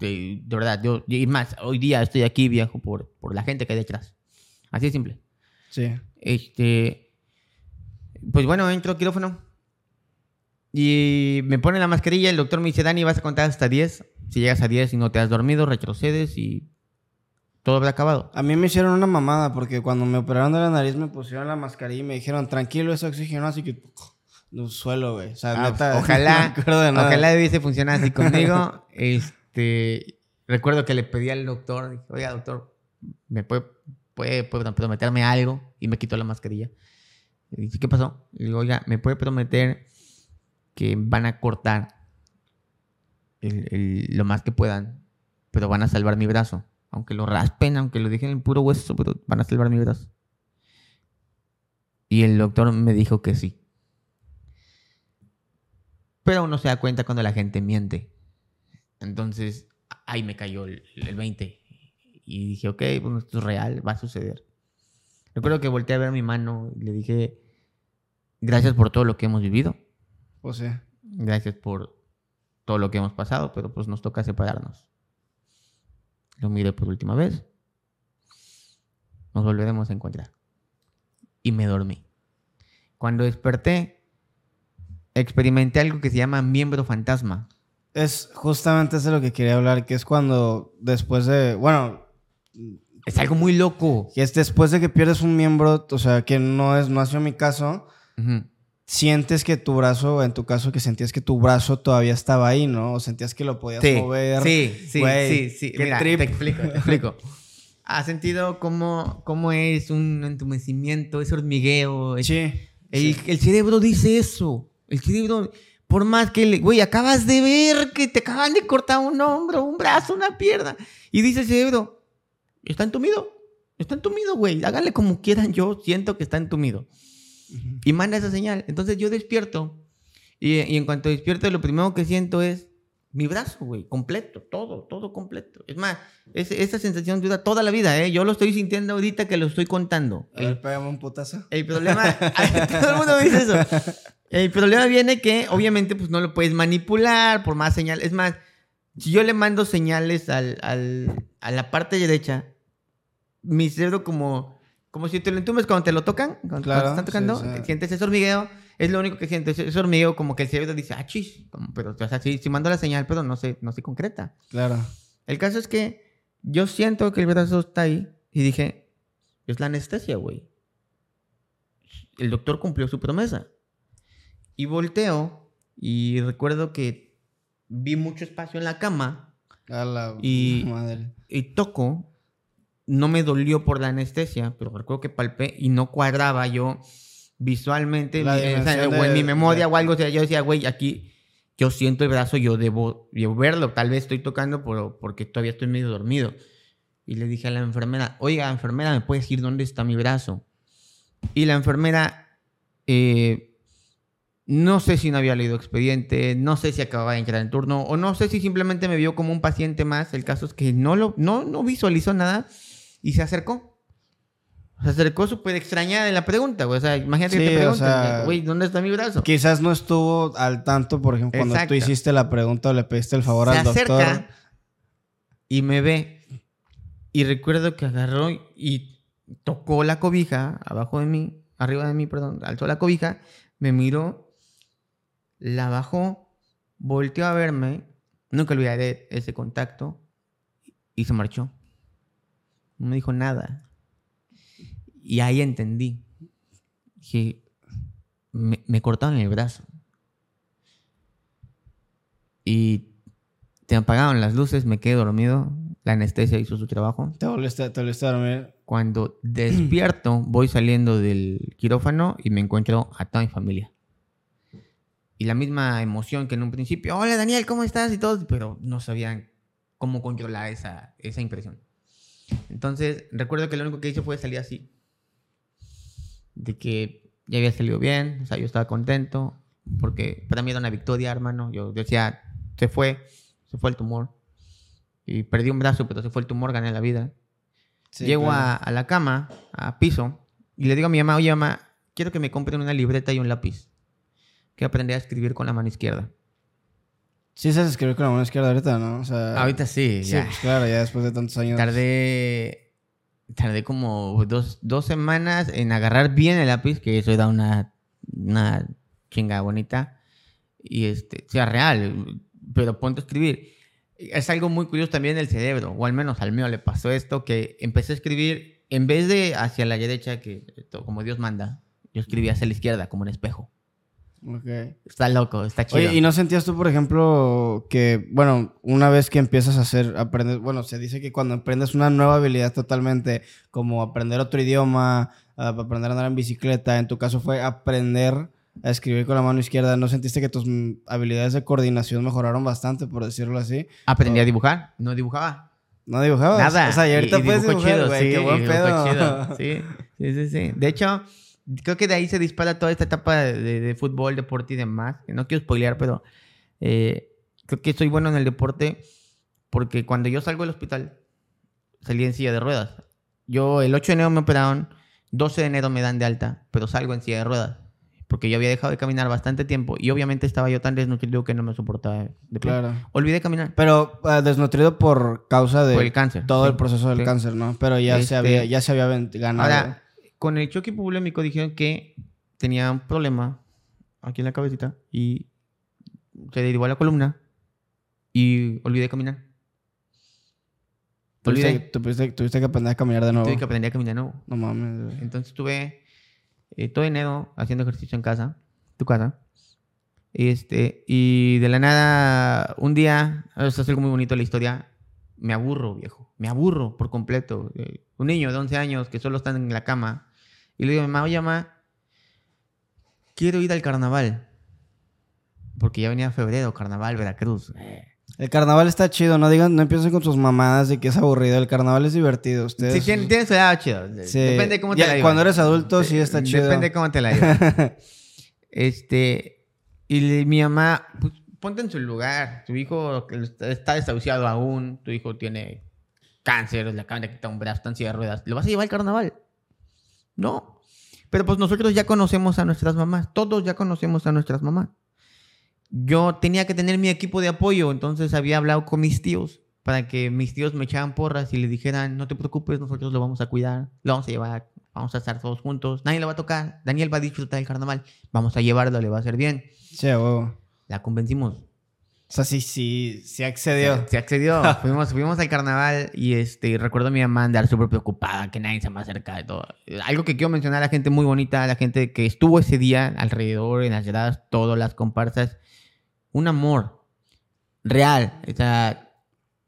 De, de verdad, yo, y más, hoy día estoy aquí, viejo, por, por la gente que hay detrás. Así de simple. Sí. Este. Pues bueno, entro al quirófano. Y me pone la mascarilla. El doctor me dice: Dani, vas a contar hasta 10. Si llegas a 10 y no te has dormido, retrocedes y todo habrá acabado. A mí me hicieron una mamada porque cuando me operaron de la nariz me pusieron la mascarilla y me dijeron, tranquilo, es oxígeno, así que no suelo, güey. O sea, Ah, neta, ojalá, no de nada. ojalá hubiese funcionado así conmigo. este, recuerdo que le pedí al doctor, oiga, doctor, ¿me puede, puede, prometerme algo? Y me quitó la mascarilla. Y dice, ¿qué pasó? Le digo, oiga, ¿me puede prometer que van a cortar lo más que puedan, pero van a salvar mi brazo? Aunque lo raspen, aunque lo dejen en puro hueso, pero van a salvar mi brazo. Y el doctor me dijo que sí. Pero uno se da cuenta cuando la gente miente. Entonces, ahí me cayó el, el 20. Y dije, ok, bueno, esto es real, va a suceder. Recuerdo que volteé a ver mi mano y le dije, gracias por todo lo que hemos vivido. Pues sí. Gracias por todo lo que hemos pasado, pero pues nos toca separarnos. Lo miré por última vez. Nos volveremos a encontrar. Y me dormí. Cuando desperté, experimenté algo que se llama miembro fantasma. Es justamente eso de lo que quería hablar, que es cuando después de, bueno, Es algo muy loco. que es después de que pierdes un miembro, o sea, que no es, no ha sido mi caso, Ujú. sientes que tu brazo, en tu caso, que sentías que tu brazo todavía estaba ahí, ¿no? O sentías que lo podías Sí, mover. sí, sí, Güey, sí, sí. qué Mira, trip. te explico, te explico. ¿Has sentido cómo, cómo es un entumecimiento, ese hormigueo? es- Sí. El, el cerebro dice eso. El cerebro, por más que le, güey, acabas de ver que te acaban de cortar un hombro, un brazo, una pierna. Y dice el cerebro, está entumido. Está entumido, güey. Háganle como quieran. Yo siento que está entumido. Y manda esa señal. Entonces yo despierto. Y, y en cuanto despierto, lo primero que siento es mi brazo, güey. Completo. Todo, todo completo. Es más, es- esa sensación dura toda la vida, ¿eh? Yo lo estoy sintiendo ahorita que lo estoy contando. A ver, pégame un putazo. El problema, todo el mundo me dice eso. El problema viene que obviamente pues no lo puedes manipular por más señales. Es más, si yo le mando señales al, al- a la parte derecha, mi cerebro como, como si te lo entumes cuando te lo tocan, cuando, Claro, te están tocando, sí, sí. sientes ese hormigueo, es lo único que sientes, ese hormigueo como que el cerebro dice, ah, chis, como, pero o sea, sí, sí mando la señal, pero no se, no se concreta. Claro. El caso es que yo siento que el brazo está ahí y dije, es la anestesia, güey. El doctor cumplió su promesa. Y volteo y recuerdo que vi mucho espacio en la cama A la Y- madre. y toco. No me dolió por la anestesia, pero recuerdo que palpé y no cuadraba yo visualmente La mi- o en de- mi memoria de- o algo. O sea, yo decía, güey, aquí yo siento el brazo, yo debo, debo verlo. Tal vez estoy tocando por- porque todavía estoy medio dormido. Y le dije a la enfermera, oiga, enfermera, ¿me puede decir dónde está mi brazo? Y la enfermera, eh, no sé si no había leído expediente, no sé si acababa de entrar en turno, o no sé si simplemente me vio como un paciente más. El caso es que no, lo, no, no visualizó nada y se acercó. Se acercó súper extrañada de la pregunta, güey. O sea, imagínate que te o preguntan, sea, güey, ¿dónde está mi brazo? Quizás no estuvo al tanto, por ejemplo, cuando Exacto. tú hiciste la pregunta o le pediste el favor se al doctor. acerca y me ve. Y recuerdo que agarró y tocó la cobija abajo de mí, arriba de mí, perdón, alzó la cobija, me miró, la bajó, volteó a verme, nunca olvidaré ese contacto y se marchó. No me dijo nada. Y ahí entendí. Dije, me, me cortaron el brazo. Y te apagaron las luces, me quedé dormido. La anestesia hizo su trabajo. Te volviste, te volviste a dormir. Cuando despierto, voy saliendo del quirófano y me encuentro a toda mi familia. Y la misma emoción que en un principio, hola Daniel, ¿cómo estás? Y todo, pero no sabían cómo controlar esa, esa impresión. Entonces, recuerdo que lo único que hice fue salir así. De que ya había salido bien, o sea, yo estaba contento, porque para mí era una victoria, hermano. Yo decía, se fue, se fue el tumor. Y perdí un brazo, pero se fue el tumor, gané la vida. Sí, Llego claro. a, a la cama, a piso, y le digo a mi mamá, oye mamá, quiero que me compren una libreta y un lápiz. Que aprender a escribir con la mano izquierda. Sí sabes escribir con la mano izquierda ahorita, ¿no? O sea, Ahorita sí, sí, ya. pues claro, ya después de tantos años. Tardé, tardé como dos, dos semanas en agarrar bien el lápiz, que eso da una, una chinga bonita. Y este, sea real, pero ponte a escribir. Es algo muy curioso también del cerebro, o al menos al mío le pasó esto, que empecé a escribir, en vez de hacia la derecha, que como Dios manda, yo escribía hacia la izquierda, como un espejo. Ok. Está loco, está chido. Oye, ¿y no sentías tú, por ejemplo, que, bueno, una vez que empiezas a hacer, aprendes, bueno, se dice que cuando aprendes una nueva habilidad totalmente, como aprender otro idioma, aprender a andar en bicicleta, en tu caso fue aprender a escribir con la mano izquierda, ¿no sentiste que tus habilidades de coordinación mejoraron bastante, por decirlo así? Aprendí a dibujar, no dibujaba. ¿No dibujabas? Nada. O sea, y ahorita puedes dibujar, chido, güey, sí, qué buen pedo. chido. Sí, sí, sí, sí. De hecho, creo que de ahí se dispara toda esta etapa de, de- de fútbol, deporte y demás. No quiero spoilear, pero eh, creo que soy bueno en el deporte porque cuando yo salgo del hospital, salí en silla de ruedas. Yo el 8 de enero me operaron, 12 de enero me dan de alta, pero salgo en silla de ruedas. Porque yo había dejado de caminar bastante tiempo y obviamente estaba yo tan desnutrido que no me soportaba de. Claro. Olvidé caminar Pero ah, desnutrido por causa de por el cáncer. todo sí. el proceso del Sí. cáncer, ¿no? Pero ya, se, Este, había, ya se había ganado. Ahora, con el choque polémico dijeron que tenía un problema aquí en la cabecita y se derivó a la columna y olvidé caminar. Olvidé. tuviste- tuviste que aprender a caminar de nuevo. Tuve que aprender a caminar de nuevo. No mames, güey. Entonces estuve eh, todo enero haciendo ejercicio en casa, tu casa. Este, y de la nada, un día, esto es algo muy bonito de la historia, me aburro, viejo. Me aburro por completo. Eh, un niño de 11 años que solo está en la cama. Y le digo a mi mamá, oye, mamá, quiero ir al carnaval. Porque ya venía febrero, carnaval, Veracruz. Eh, El carnaval está chido, no digan, no empiecen con sus mamadas de que es aburrido. El carnaval es divertido. Ustedes. Sí, tiene, tiene su edad chido. Sí. Depende de cómo te Ya, la llevas. cuando eres adulto, sí está chido. Depende de cómo te la llevas. este, y le- mi mamá, pues, ponte en su lugar. Tu hijo está desahuciado aún. Tu hijo tiene cáncer, le acaban de quitar un brazo, está en silla de ruedas. ¿Lo vas a llevar al carnaval? No. Pero pues nosotros ya conocemos a nuestras mamás. Todos ya conocemos a nuestras mamás. Yo tenía que tener mi equipo de apoyo, entonces había hablado con mis tíos para que mis tíos me echaran porras y le dijeran, no te preocupes, nosotros lo vamos a cuidar, lo vamos a llevar, vamos a estar todos juntos, nadie lo va a tocar, Daniel va a disfrutar del carnaval, vamos a llevarlo, le va a hacer bien. Sí, huevo. La convencimos. O sea, sí, sí, sí accedió. Se accedió. fuimos, fuimos al carnaval y este, recuerdo a mi mamá andar súper preocupada, que nadie se me acerca de todo. Algo que quiero mencionar a la gente muy bonita, a la gente que estuvo ese día alrededor, en las gradas, todas las comparsas. Un amor real. O sea,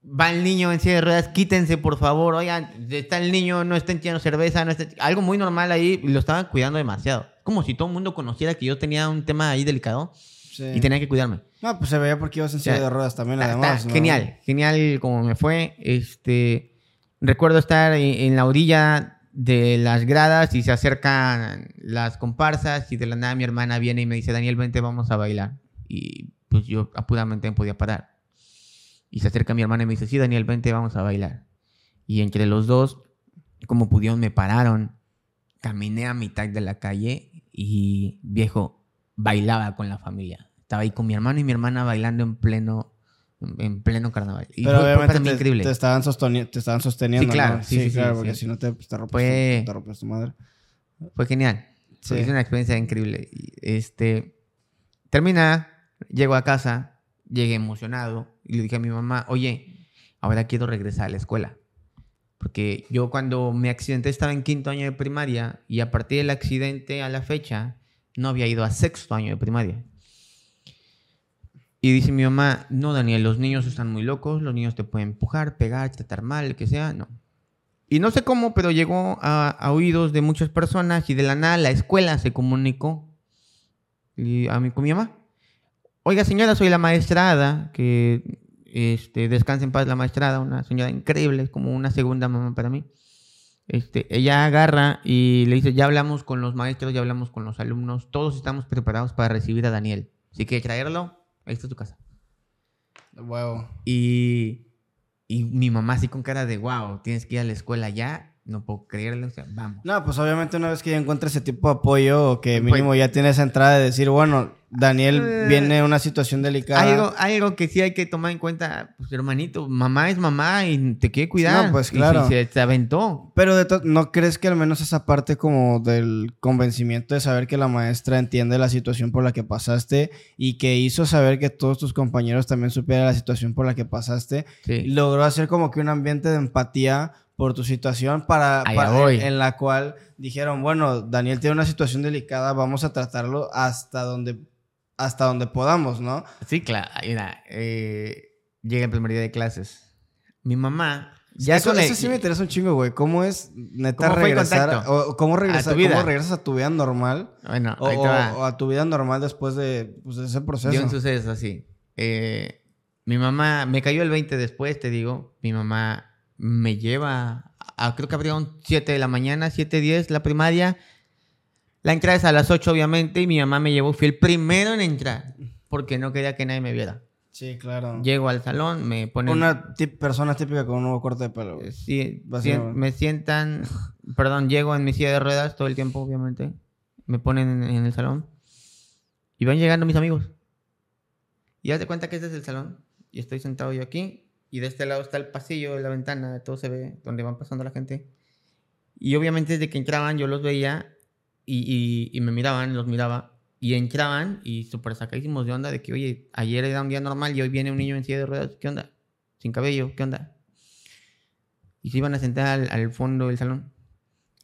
va el niño en silla de ruedas, quítense por favor. Oigan, está el niño, no estén tirando cerveza, no estén- Algo muy normal ahí y lo estaban cuidando demasiado. Como si todo el mundo conociera que yo tenía un tema ahí delicado Sí. y tenía que cuidarme. No, pues se veía porque ibas en silla de ruedas también, Está- además. está ¿no? Genial, genial como me fue. Este, recuerdo estar en, en la orilla de las gradas y se acercan las comparsas y de la nada mi hermana viene y me dice, Daniel, vente, vamos a bailar. Y pues yo apuramente no podía parar. Y se acerca mi hermana y me dice, sí, Daniel, vente, vamos a bailar. Y entre los dos, como pudieron, me pararon. Caminé a mitad de la calle y, viejo, bailaba con la familia. Estaba ahí con mi hermano y mi hermana bailando en pleno, en pleno carnaval. Y Pero fue, fue obviamente mí te, increíble. te estaban sosteni- te estaban sosteniendo. Sí, claro, ¿no? sí, sí, sí, claro, porque si no te, pues, te, rompes, Fue- tu, te rompes tu madre. Fue genial. Es una experiencia increíble. Este, termina, llego a casa, llegué emocionado y le dije a mi mamá, oye, ahora quiero regresar a la escuela. Porque yo cuando me accidenté estaba en quinto año de primaria y a partir del accidente a la fecha no había ido a sexto año de primaria. Y dice mi mamá, no Daniel, los niños están muy locos, los niños te pueden empujar, pegar, tratar mal, lo que sea, no. Y no sé cómo, pero llegó a, oídos de muchas personas y de la nada la escuela se comunicó y a mí con mi mamá. Oiga, señora, soy la maestra Ada, que este, descanse en paz la maestra Ada, una señora increíble, como una segunda mamá para mí. Este, ella agarra y le dice, ya hablamos con los maestros, ya hablamos con los alumnos, todos estamos preparados para recibir a Daniel. Si quiere traerlo, ahí está tu casa. Huevo. Y, y mi mamá así con cara de, wow, tienes que ir a la escuela ya. No puedo creerlo, o sea, vamos. No, pues obviamente una vez que ya encuentra ese tipo de apoyo o que Pues- mínimo ya tiene esa entrada de decir, bueno, Daniel Eh, viene una situación delicada. Algo, algo que sí hay que tomar en cuenta, pues hermanito, mamá es mamá y te quiere cuidar. No, pues, Y claro. si se aventó. Pero de ¿no crees que al menos esa parte como del convencimiento de saber que la maestra entiende la situación por la que pasaste y que hizo saber que todos tus compañeros también supieran la situación por la que pasaste, Sí. logró hacer como que un ambiente de empatía por tu situación para, para- voy. en la cual dijeron, bueno, Daniel tiene una situación delicada, vamos a tratarlo hasta donde hasta donde podamos, ¿no? Sí, claro. Mira, eh, llega el primer día de clases. Mi mamá, ya eso, eso sí me interesa un chingo, güey. ¿Cómo es neta ¿Cómo regresar? O, ¿cómo, regresar tu vida? ¿Cómo regresas a tu vida normal? Bueno, O, o- a tu vida normal después de, pues, de ese proceso. Dio un suceso así. Eh, mi mamá, me cayó el 20 después, te digo. Mi mamá me lleva, a- creo que abrieron 7 de la mañana, 7, 10, la primaria. La entrada es a las 8, obviamente, y mi mamá me llevó, fui el primero en entrar, porque no quería que nadie me viera. Sí, claro. Llego al salón, me ponen... Una persona típica con un nuevo corte de pelo. güey. Sí, sien- me sientan, perdón, llego en mi silla de ruedas todo el tiempo, obviamente. Me ponen en, en el salón. Y van llegando mis amigos. Y haz de cuenta que este es el salón. Y estoy sentado yo aquí. Y de este lado está el pasillo la ventana, todo se ve, donde van pasando la gente. Y obviamente desde que entraban yo los veía y, y- me miraban, los miraba. Y entraban y súper sacadísimos de onda de que, oye, ayer era un día normal y hoy viene un niño en silla de ruedas. ¿Qué onda? Sin cabello, ¿qué onda? y se iban a sentar al, al fondo del salón.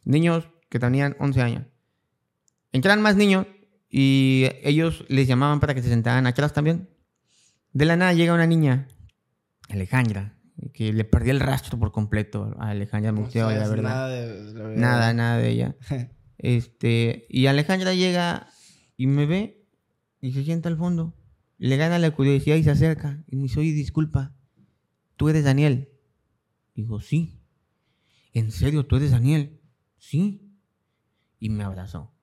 Niños que tenían 11 años. Entraban más niños y ellos les llamaban para que se sentaran atrás también. De la nada llega una niña, Alejandra, que le perdí el rastro por completo a Alejandra No Museo, la verdad. Nada, de, la. Nada, nada de ella. Este, y Alejandra llega y me ve y se sienta al fondo. Le gana la curiosidad y se acerca. Y me dice, oye, disculpa, ¿tú eres Daniel? Digo, sí. ¿En serio, tú eres Daniel? Sí. Y me abrazó.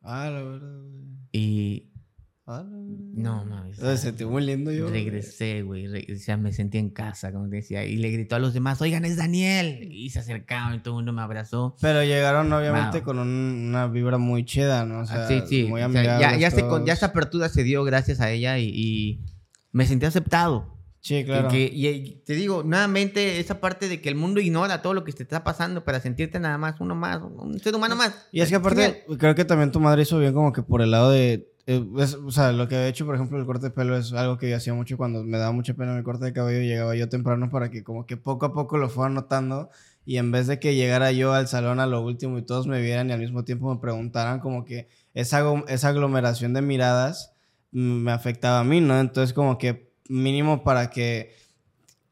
Ah, la verdad. Y. no, mames. Me sentí muy lindo yo. güey. Regresé, güey. o sea, me sentí en casa, como te decía. Y le gritó a los demás, oigan, es Daniel. Y se acercaron y todo el mundo me abrazó. Pero llegaron obviamente Wow. con un- una vibra muy chida, ¿no? O sea, Ah, sí, sí. muy o sea, ya, ya, se ya esa apertura se dio gracias a ella y, y me sentí aceptado. Sí, Y claro. que- y, y te digo, nuevamente, esa parte de que el mundo ignora todo lo que te está pasando para sentirte nada más, uno más, un ser humano más. Y es que aparte, creo que también tu madre hizo bien como que por el lado de... eh, es- o sea, lo que he hecho, por ejemplo, el corte de pelo es algo que yo hacía mucho cuando me daba mucha pena mi corte de cabello. Llegaba yo temprano para que como que poco a poco lo fueran notando. Y en vez de que llegara yo al salón a lo último y todos me vieran y al mismo tiempo me preguntaran como que esa, esa aglomeración de miradas mm, me afectaba a mí, ¿no? Entonces como que mínimo para que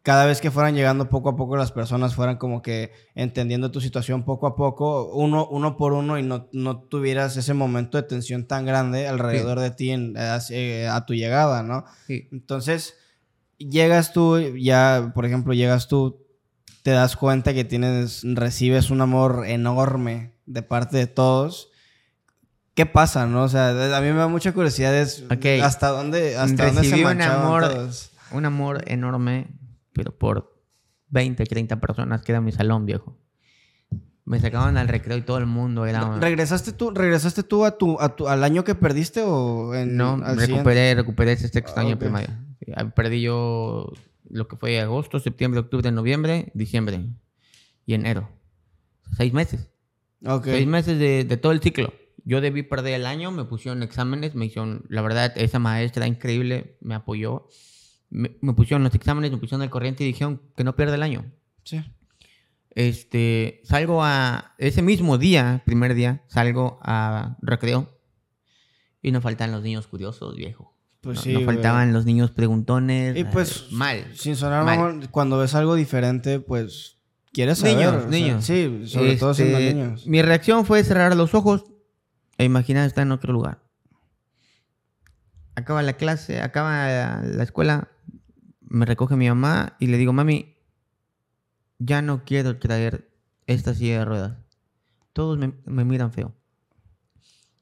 cada vez que fueran llegando poco a poco las personas fueran como que entendiendo tu situación poco a poco, uno, uno por uno y no, no tuvieras ese momento de tensión tan grande alrededor de ti en- hacia- a tu llegada, ¿no? Sí. Entonces, llegas tú, ya, por ejemplo, llegas tú, te das cuenta que tienes, recibes un amor enorme de parte de todos. ¿Qué pasa, no? O sea, a mí me da mucha curiosidad es hasta dónde, hasta dónde se un manchaban amor, todos. un amor enorme, pero por 20, 30 personas que era mi salón, viejo. Me sacaban al recreo y todo el mundo era... ¿Regresaste tú, regresaste tú a tu, a tu, al año que perdiste o en, No, recuperé, recuperé ese sexto Ah, año ok. de primaria. Sí, ah, Perdí yo lo que fue agosto, septiembre, octubre, noviembre, diciembre y enero. Seis meses. Ok. Seis meses de, de todo el ciclo. Yo debí perder el año, me pusieron exámenes, me hicieron, la verdad, esa maestra increíble me apoyó. Me, me pusieron los exámenes, me pusieron el corriente y dijeron que no pierda el año. Sí. Este, salgo a, ese mismo día, primer día, salgo a recreo y nos faltan los niños curiosos, viejo. Pues No- sí. güey. faltaban los niños preguntones. Y pues, eh, mal. Sin sonar Mal. mamón, cuando ves algo diferente, pues quieres saber. Niños, o sea, niños. sí, sobre todo siendo Este, niños. Mi reacción fue cerrar los ojos e imaginar estar en otro lugar. Acaba la clase, acaba la escuela, me recoge mi mamá y le digo, mami, ya no quiero traer esta silla de ruedas. Todos me, me miran feo.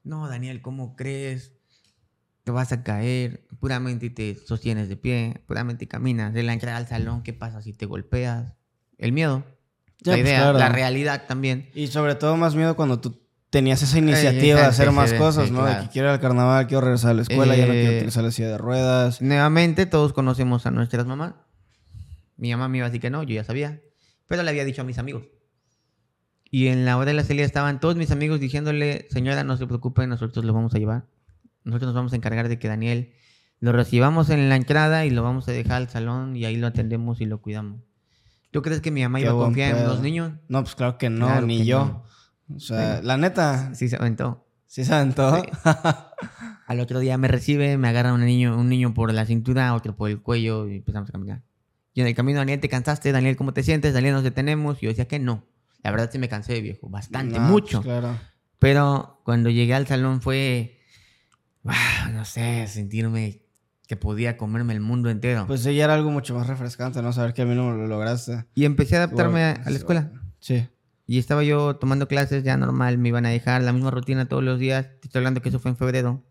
No, Daniel, ¿cómo crees? Te vas a caer, puramente te sostienes de pie, puramente caminas. De la entrada al salón, ¿qué pasa si te golpeas? El miedo. la pues, idea, claro. la realidad también. Y sobre todo más miedo cuando tú tenías esa iniciativa de hacer más cosas, ¿no? De que quiero ir al carnaval, quiero regresar a la escuela, ya no quiero Eh, utilizar la silla de ruedas. Nuevamente, todos conocemos a nuestras mamás. Mi mamá me iba a decir que no, yo ya sabía. Pero le había dicho a mis amigos. Y en la hora de la salida estaban todos mis amigos diciéndole, señora, no se preocupe, nosotros lo vamos a llevar. Nosotros nos vamos a encargar de que Daniel lo recibamos en la entrada y lo vamos a dejar al salón y ahí lo atendemos y lo cuidamos. ¿Tú crees que mi mamá Qué iba a confiar en los niños? No, pues claro que no, Claro ni que yo. O sea, Bueno. la neta, Sí, se aventó. ¿sí saben todo? Al otro día me recibe, me agarra un niño, un niño por la cintura, otro por el cuello y empezamos a caminar. Y en el camino, Daniel, ¿te cansaste? Daniel, ¿cómo te sientes? Daniel, ¿nos detenemos? Y yo decía que no. La verdad sí me cansé, viejo, bastante, No, mucho. pues, claro. Pero cuando llegué al salón fue, ah, no sé, sentirme que podía comerme el mundo entero. Pues sí, ya era algo mucho más refrescante, ¿no? Saber que a mí no lo lograste. y empecé a adaptarme a la escuela. Sí. Y estaba yo tomando clases ya normal, me iban a dejar la misma rutina todos los días. Te estoy hablando que eso fue en febrero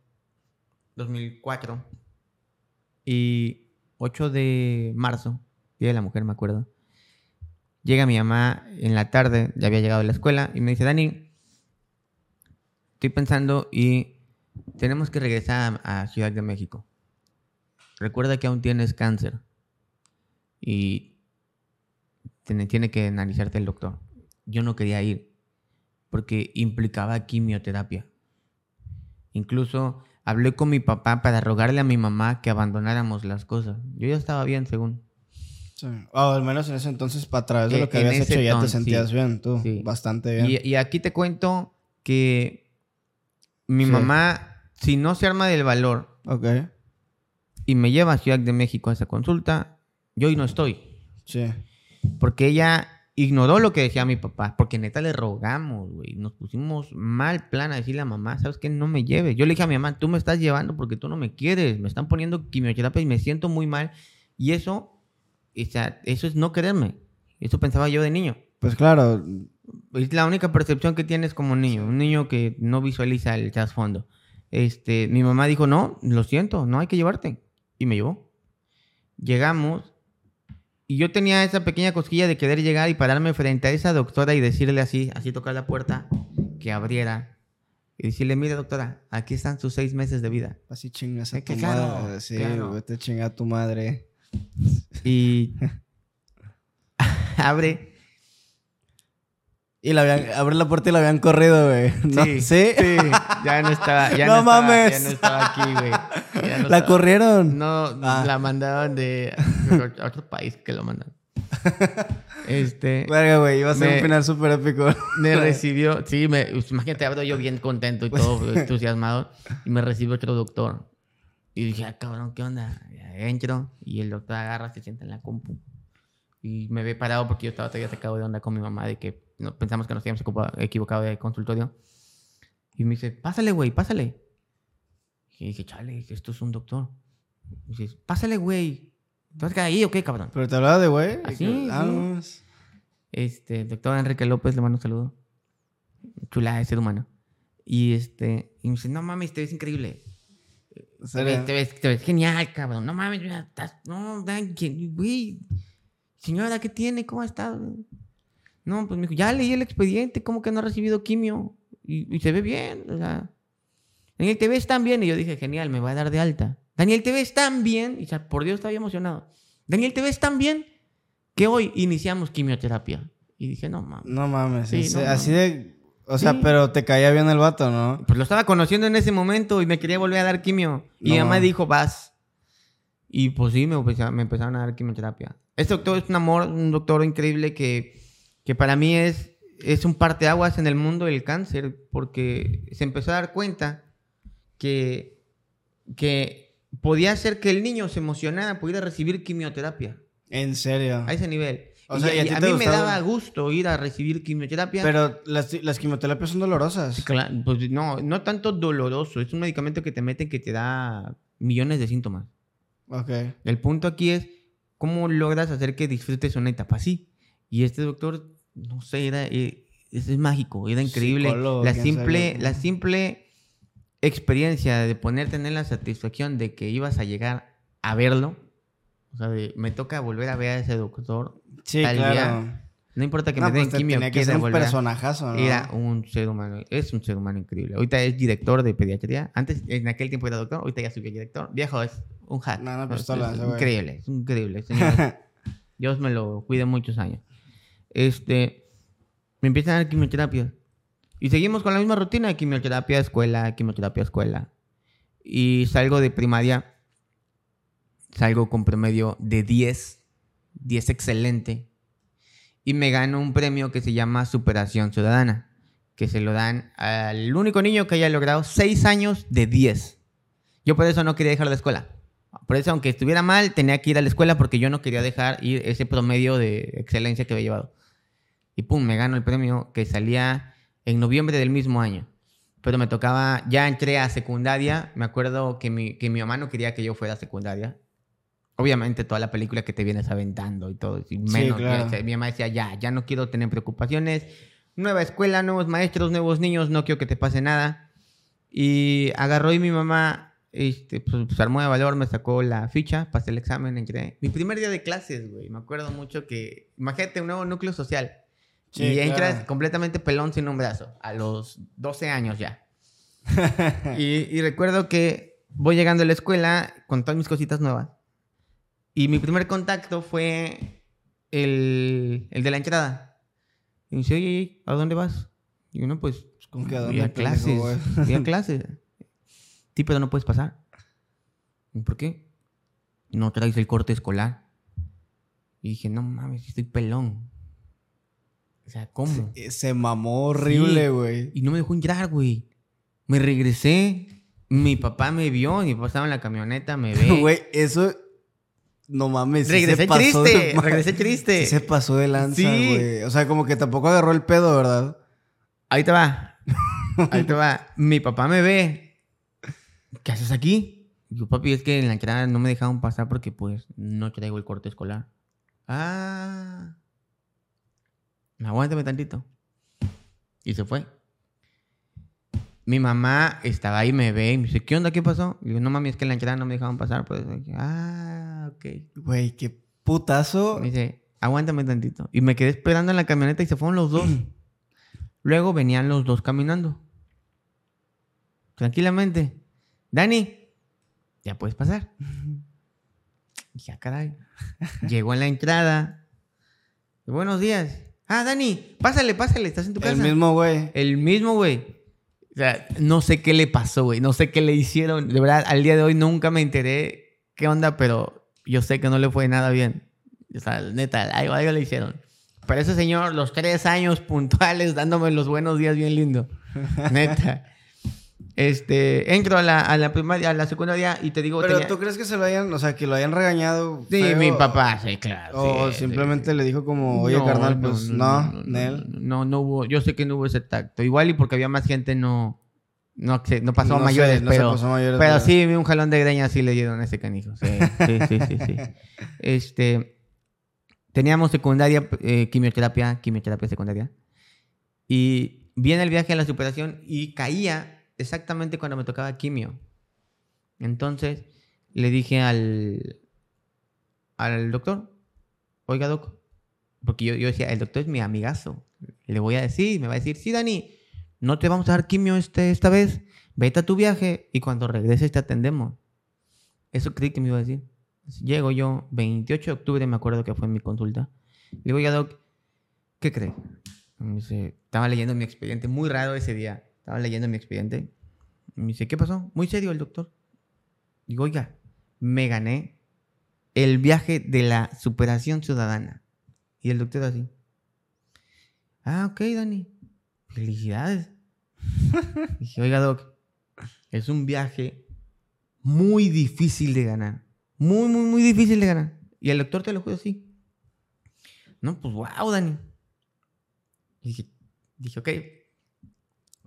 2004. Y 8 de marzo, Día de la Mujer, me acuerdo. Llega mi mamá en la tarde, ya había llegado a la escuela, y me dice, Dani, estoy pensando y tenemos que regresar a, Ciudad de México. Recuerda que aún tienes cáncer y tiene que analizarte el doctor. Yo no quería ir porque implicaba quimioterapia. Incluso hablé con mi papá para rogarle a mi mamá que abandonáramos las cosas. Yo ya estaba bien, según. sí. O al menos en ese entonces, para través de Eh, lo que habías hecho, ya ton, te sentías sí. bien, tú. Sí. Bastante bien. Y, y aquí te cuento que mi mamá, si no se arma del valor Ok. y me lleva a Ciudad de México a esa consulta, yo hoy no estoy. Sí. Porque ella ignoró lo que decía mi papá. Porque neta le rogamos, güey. Nos pusimos mal plan a decirle a mamá, ¿sabes qué? No me lleves. Yo le dije a mi mamá, tú me estás llevando porque tú no me quieres. Me están poniendo quimioterapia y me siento muy mal. Y eso, o sea, eso es no quererme. Eso pensaba yo de niño. Pues claro, Es la única percepción que tienes como niño. Un niño que no visualiza el trasfondo. Este, mi mamá dijo, no, lo siento, no hay que llevarte. Y me llevó. Llegamos. Y yo tenía esa pequeña cosquilla de querer llegar y pararme frente a esa doctora y decirle así, así tocar la puerta, que abriera. Y decirle, mire doctora, aquí están sus seis meses de vida. así chingas a tu que claro, madre. Sí, claro. vete a chingar a tu madre. Y abre. Y la habían, abre la puerta y la habían corrido, güey. ¿No? ¿Sí? sí, ya no estaba, ya No no, estaba- mames. ya no estaba aquí, güey. No ¿La estaba. corrieron? No, Ah. la mandaban de a otro país que lo mandan. Este, Verga, güey, iba a ser Me- un final súper épico. me recibió, sí, me, pues, imagínate, abro yo bien contento y todo entusiasmado, y me recibe otro doctor. Y dije, ah, cabrón, ¿qué onda? Entro, y el doctor agarra, se sienta en la compu. Y me ve parado porque yo estaba todavía sacado de onda con mi mamá de que no, pensamos que nos habíamos equivoca- equivocado de consultorio. Y me dice, pásale, güey, pásale. Y dije, chale, esto es un doctor. Y dice, pásale, güey. ¿Estás ahí o qué, cabrón? Pero te hablaba de güey. Así, Ah, sí. no, es- Este, doctor Enrique López, le mando un saludo. Chula de ser humano. Y este, y me dice, no mames, te ves increíble. Te ves, te ves- te ves genial, cabrón. No mames, mira, estás, no, güey. Señora, ¿qué tiene? ¿Cómo está? No, pues me dijo, ya leí el expediente, ¿cómo que no ha recibido quimio? Y, y se ve bien, o sea. Daniel, te ves tan bien. Y yo dije, genial, me va a dar de alta. Daniel, te ves tan bien. Y o sea, por Dios, estaba emocionado. Daniel, te ves tan bien que hoy iniciamos quimioterapia. Y dije, no mames. No mames. Sí, no así mames. de. O sea, Sí. pero te caía bien el vato, ¿no? Pues lo estaba conociendo en ese momento y me quería volver a dar quimio. Y No. mi mamá dijo, vas. Y pues sí, me empezaron a dar quimioterapia. Este doctor es un amor, un doctor increíble que, que para mí es, es un parteaguas en el mundo del cáncer, porque se empezó a dar cuenta que, que podía hacer que el niño se emocionara, pudiera recibir quimioterapia En serio. a ese nivel. O Y sea, ¿y a a te mí me daba gusto ir a recibir quimioterapia. Pero las, las quimioterapias son dolorosas. Claro, pues no, no tanto doloroso. Es un medicamento que te meten que te da millones de síntomas. Ok. El punto aquí es cómo logras hacer que disfrutes una etapa así. Y este doctor, no sé, era, eh, es, es mágico, era increíble. Psicólogo, La simple, sabe. la simple experiencia de poner tener la satisfacción de que ibas a llegar a verlo. O sea, de, me toca volver a ver a ese doctor Sí, Tal claro. día. No importa que No, me den pues, quimio, tenía que ser un volver. personajazo, ¿no? Era un ser humano, es un ser humano increíble. Ahorita es director de pediatría. Antes, en aquel tiempo era doctor, ahorita ya subió a director. Viejo, es un hack. No, no, Es- pistola, es ese güey. increíble, es increíble. señor. Dios me lo cuide muchos años. Este, me empiezan a dar quimioterapia. Y seguimos con la misma rutina, quimioterapia, escuela, quimioterapia, escuela. Y salgo de primaria, salgo con promedio de 10, 10 excelente. Y me gano un premio que se llama Superación Ciudadana, que se lo dan al único niño que haya logrado 6 años de 10. Yo por eso no quería dejar la escuela. Por eso, aunque estuviera mal, tenía que ir a la escuela porque yo no quería dejar ir ese promedio de excelencia que había llevado. Y pum, me gano el premio que salía en noviembre del mismo año. Pero me tocaba, ya entré a secundaria. Me acuerdo que mi, que mi mamá no quería que yo fuera a secundaria. Obviamente toda la película que te vienes aventando y todo. Y menos, claro. ya- mi mamá decía, ya, ya no quiero tener preocupaciones. Nueva escuela, nuevos maestros, nuevos niños, no quiero que te pase nada. Y agarró y mi mamá, este, pues, pues, armó de valor, me sacó la ficha, pasé el examen, entré. Mi primer día de clases, güey. Me acuerdo mucho que, imagínate un nuevo núcleo social. Sí, y entras claro. completamente pelón sin un brazo, a los 12 años ya. y, y recuerdo que voy llegando a la escuela con todas mis cositas nuevas. Y mi primer contacto fue el, el de la entrada. Y me dice, oye, ¿a dónde vas? Y uno, pues, ¿Con qué a voy dónde, a clases. Voy a clases. Sí, pero no puedes pasar. ¿Y ¿Por qué? No traes el corte escolar. Y dije, no mames, estoy pelón. O sea, ¿cómo? Eh, Se mamó horrible, Sí. güey. Y no me dejó entrar, güey. Me regresé. Mi papá me vio. Mi papá estaba en la camioneta, me ve. Güey, eso. No mames. regresé pasó triste. ma- Regresé triste. sí se pasó de lanza, güey. O sea, como que tampoco agarró el pedo, ¿verdad? Ahí te va. Ahí te va. Mi papá me ve. ¿Qué haces aquí? Yo, papi, es que en la entrada no me dejaron pasar porque, pues, no traigo el corte escolar. Ah. Aguántame tantito. Y se fue. Mi mamá estaba ahí, me ve y me dice, ¿qué onda? ¿Qué pasó? Y digo, no mami, es que en la entrada no me dejaron pasar. Pues, ah, ok. Güey, qué putazo. Me dice, aguántame tantito. Y me quedé esperando en la camioneta y se fueron los dos. Luego venían los dos caminando. Tranquilamente. Dani, ya puedes pasar. Y ya, caray. Llegó en la entrada. Buenos días. Ah, Dani, pásale, pásale, estás en tu casa. El mismo, güey. El mismo, güey. O sea, no sé qué le pasó, güey. No sé qué le hicieron. De verdad, al día de hoy nunca me enteré qué onda, pero yo sé que no le fue nada bien. O sea, neta, algo, algo le hicieron. Pero ese señor, los tres años puntuales, dándome los buenos días bien lindo. Neta. Este, entro a la, a la primaria, a la secundaria y te digo... Pero tenía- tú crees que se lo hayan, o sea, que lo hayan regañado. Sí, feo? mi papá, sí, claro. O sí, simplemente sí. le dijo como, oye, No, carnal, pues no, Nel. No, no hubo, yo sé que no hubo ese tacto. Igual y porque había más gente no, no, no pasó a No mayores, no se pero, pasó mayores, pero pero- sí, un jalón de greñas sí le dieron a ese canijo. Sí, sí, sí, sí, sí. Este, teníamos secundaria, eh, quimioterapia, quimioterapia secundaria. Y viene el viaje a la superación y caía exactamente cuando me tocaba quimio. Entonces le dije al, al doctor, oiga, doc, porque yo, yo decía, el doctor es mi amigazo. Le voy a decir, me va a decir, sí, Dani, no te vamos a dar quimio este, esta vez. Vete a tu viaje y cuando regreses te atendemos. Eso creí que me iba a decir. Llego yo, 28 de octubre, me acuerdo que fue mi consulta. Le digo, oiga, doc, ¿qué cree? Estaba leyendo mi expediente, muy raro ese día. Estaba leyendo mi expediente. Me dice, ¿qué pasó? Muy serio el doctor. Digo, oiga, me gané el viaje de la superación ciudadana. Y el doctor así. Ah, ok, Dani. Felicidades. Dije, oiga, Doc, es un viaje muy difícil de ganar. Muy, muy, muy difícil de ganar. Y el doctor te lo juro así. No, pues wow, Dani. Dije, dije, ok.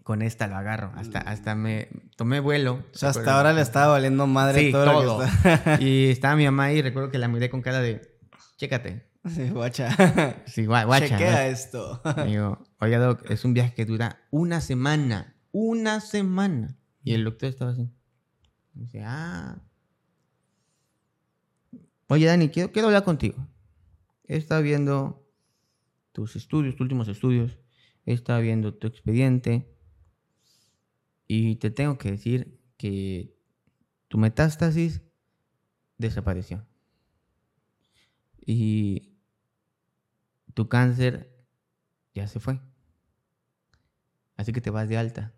Con esta lo agarro. Hasta, hasta me tomé vuelo. O sea, hasta ahora le estaba valiendo madre Sí, todo, todo. lo que está. Y estaba mi mamá ahí, recuerdo que la miré con cara de, chécate. Sí, guacha. Sí, gua- guacha. Chequea esto. Digo, oiga, Doc, es un viaje que dura una semana. Una semana. Y el doctor estaba así. Dice, ah. Oye, Dani, quiero, quiero hablar contigo. He estado viendo tus estudios, tus últimos estudios, he estado viendo tu expediente y te tengo que decir que tu metástasis desapareció. Y tu cáncer ya se fue. Así que te vas de alta.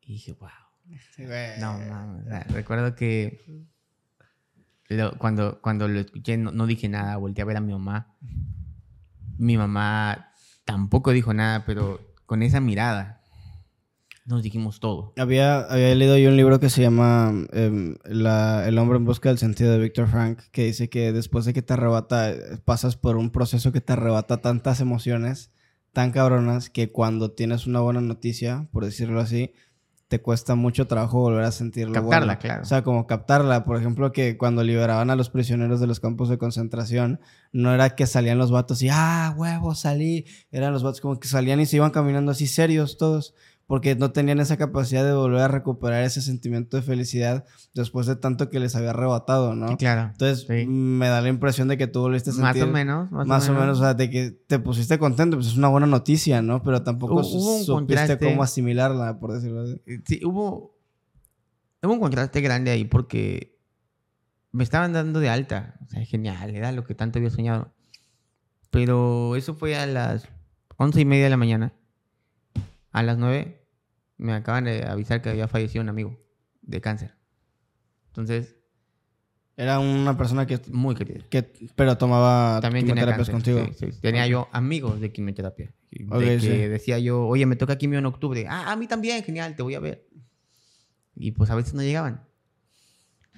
Y dije, wow. No, no, recuerdo que cuando, cuando lo escuché no, no, dije nada, volteé a ver a mi mamá. Mi mamá tampoco dijo nada, pero con esa mirada nos dijimos todo. Había, había leído yo un libro que se llama em, El hombre en busca del sentido de Víctor Frank, que dice que después de que te arrebata, pasas por un proceso que te arrebata tantas emociones tan cabronas que cuando tienes una buena noticia, por decirlo así, te cuesta mucho trabajo volver a sentirlo. Captarla, claro. O sea, como captarla. Por ejemplo, que cuando liberaban a los prisioneros de los campos de concentración, no era que salían los vatos y, ah, huevo, salí. Eran los vatos como que salían y se iban caminando así serios todos porque no tenían esa capacidad de volver a recuperar ese sentimiento de felicidad después de tanto que les había arrebatado, ¿no? claro. Entonces, me da la impresión de que tú volviste a sentir... Más o menos. Más, o, menos. o sea, de que te pusiste contento, pues es una buena noticia, ¿no? Pero tampoco supiste cómo asimilarla, por decirlo así. Eh, sí, hubo, hubo un contraste grande ahí porque me estaban dando de alta. O sea, genial, era lo que tanto había soñado. Pero eso fue a las once y media de la mañana. A las 9 me acaban de avisar que había fallecido un amigo de cáncer. Entonces. Era una persona que. Muy querida. Que, pero tomaba También quimioterapias contigo. Sí, sí. Tenía yo amigos de quimioterapia. De que decía yo, oye, me toca quimio en octubre. Ah, a mí también, genial, te voy a ver. Y pues a veces no llegaban.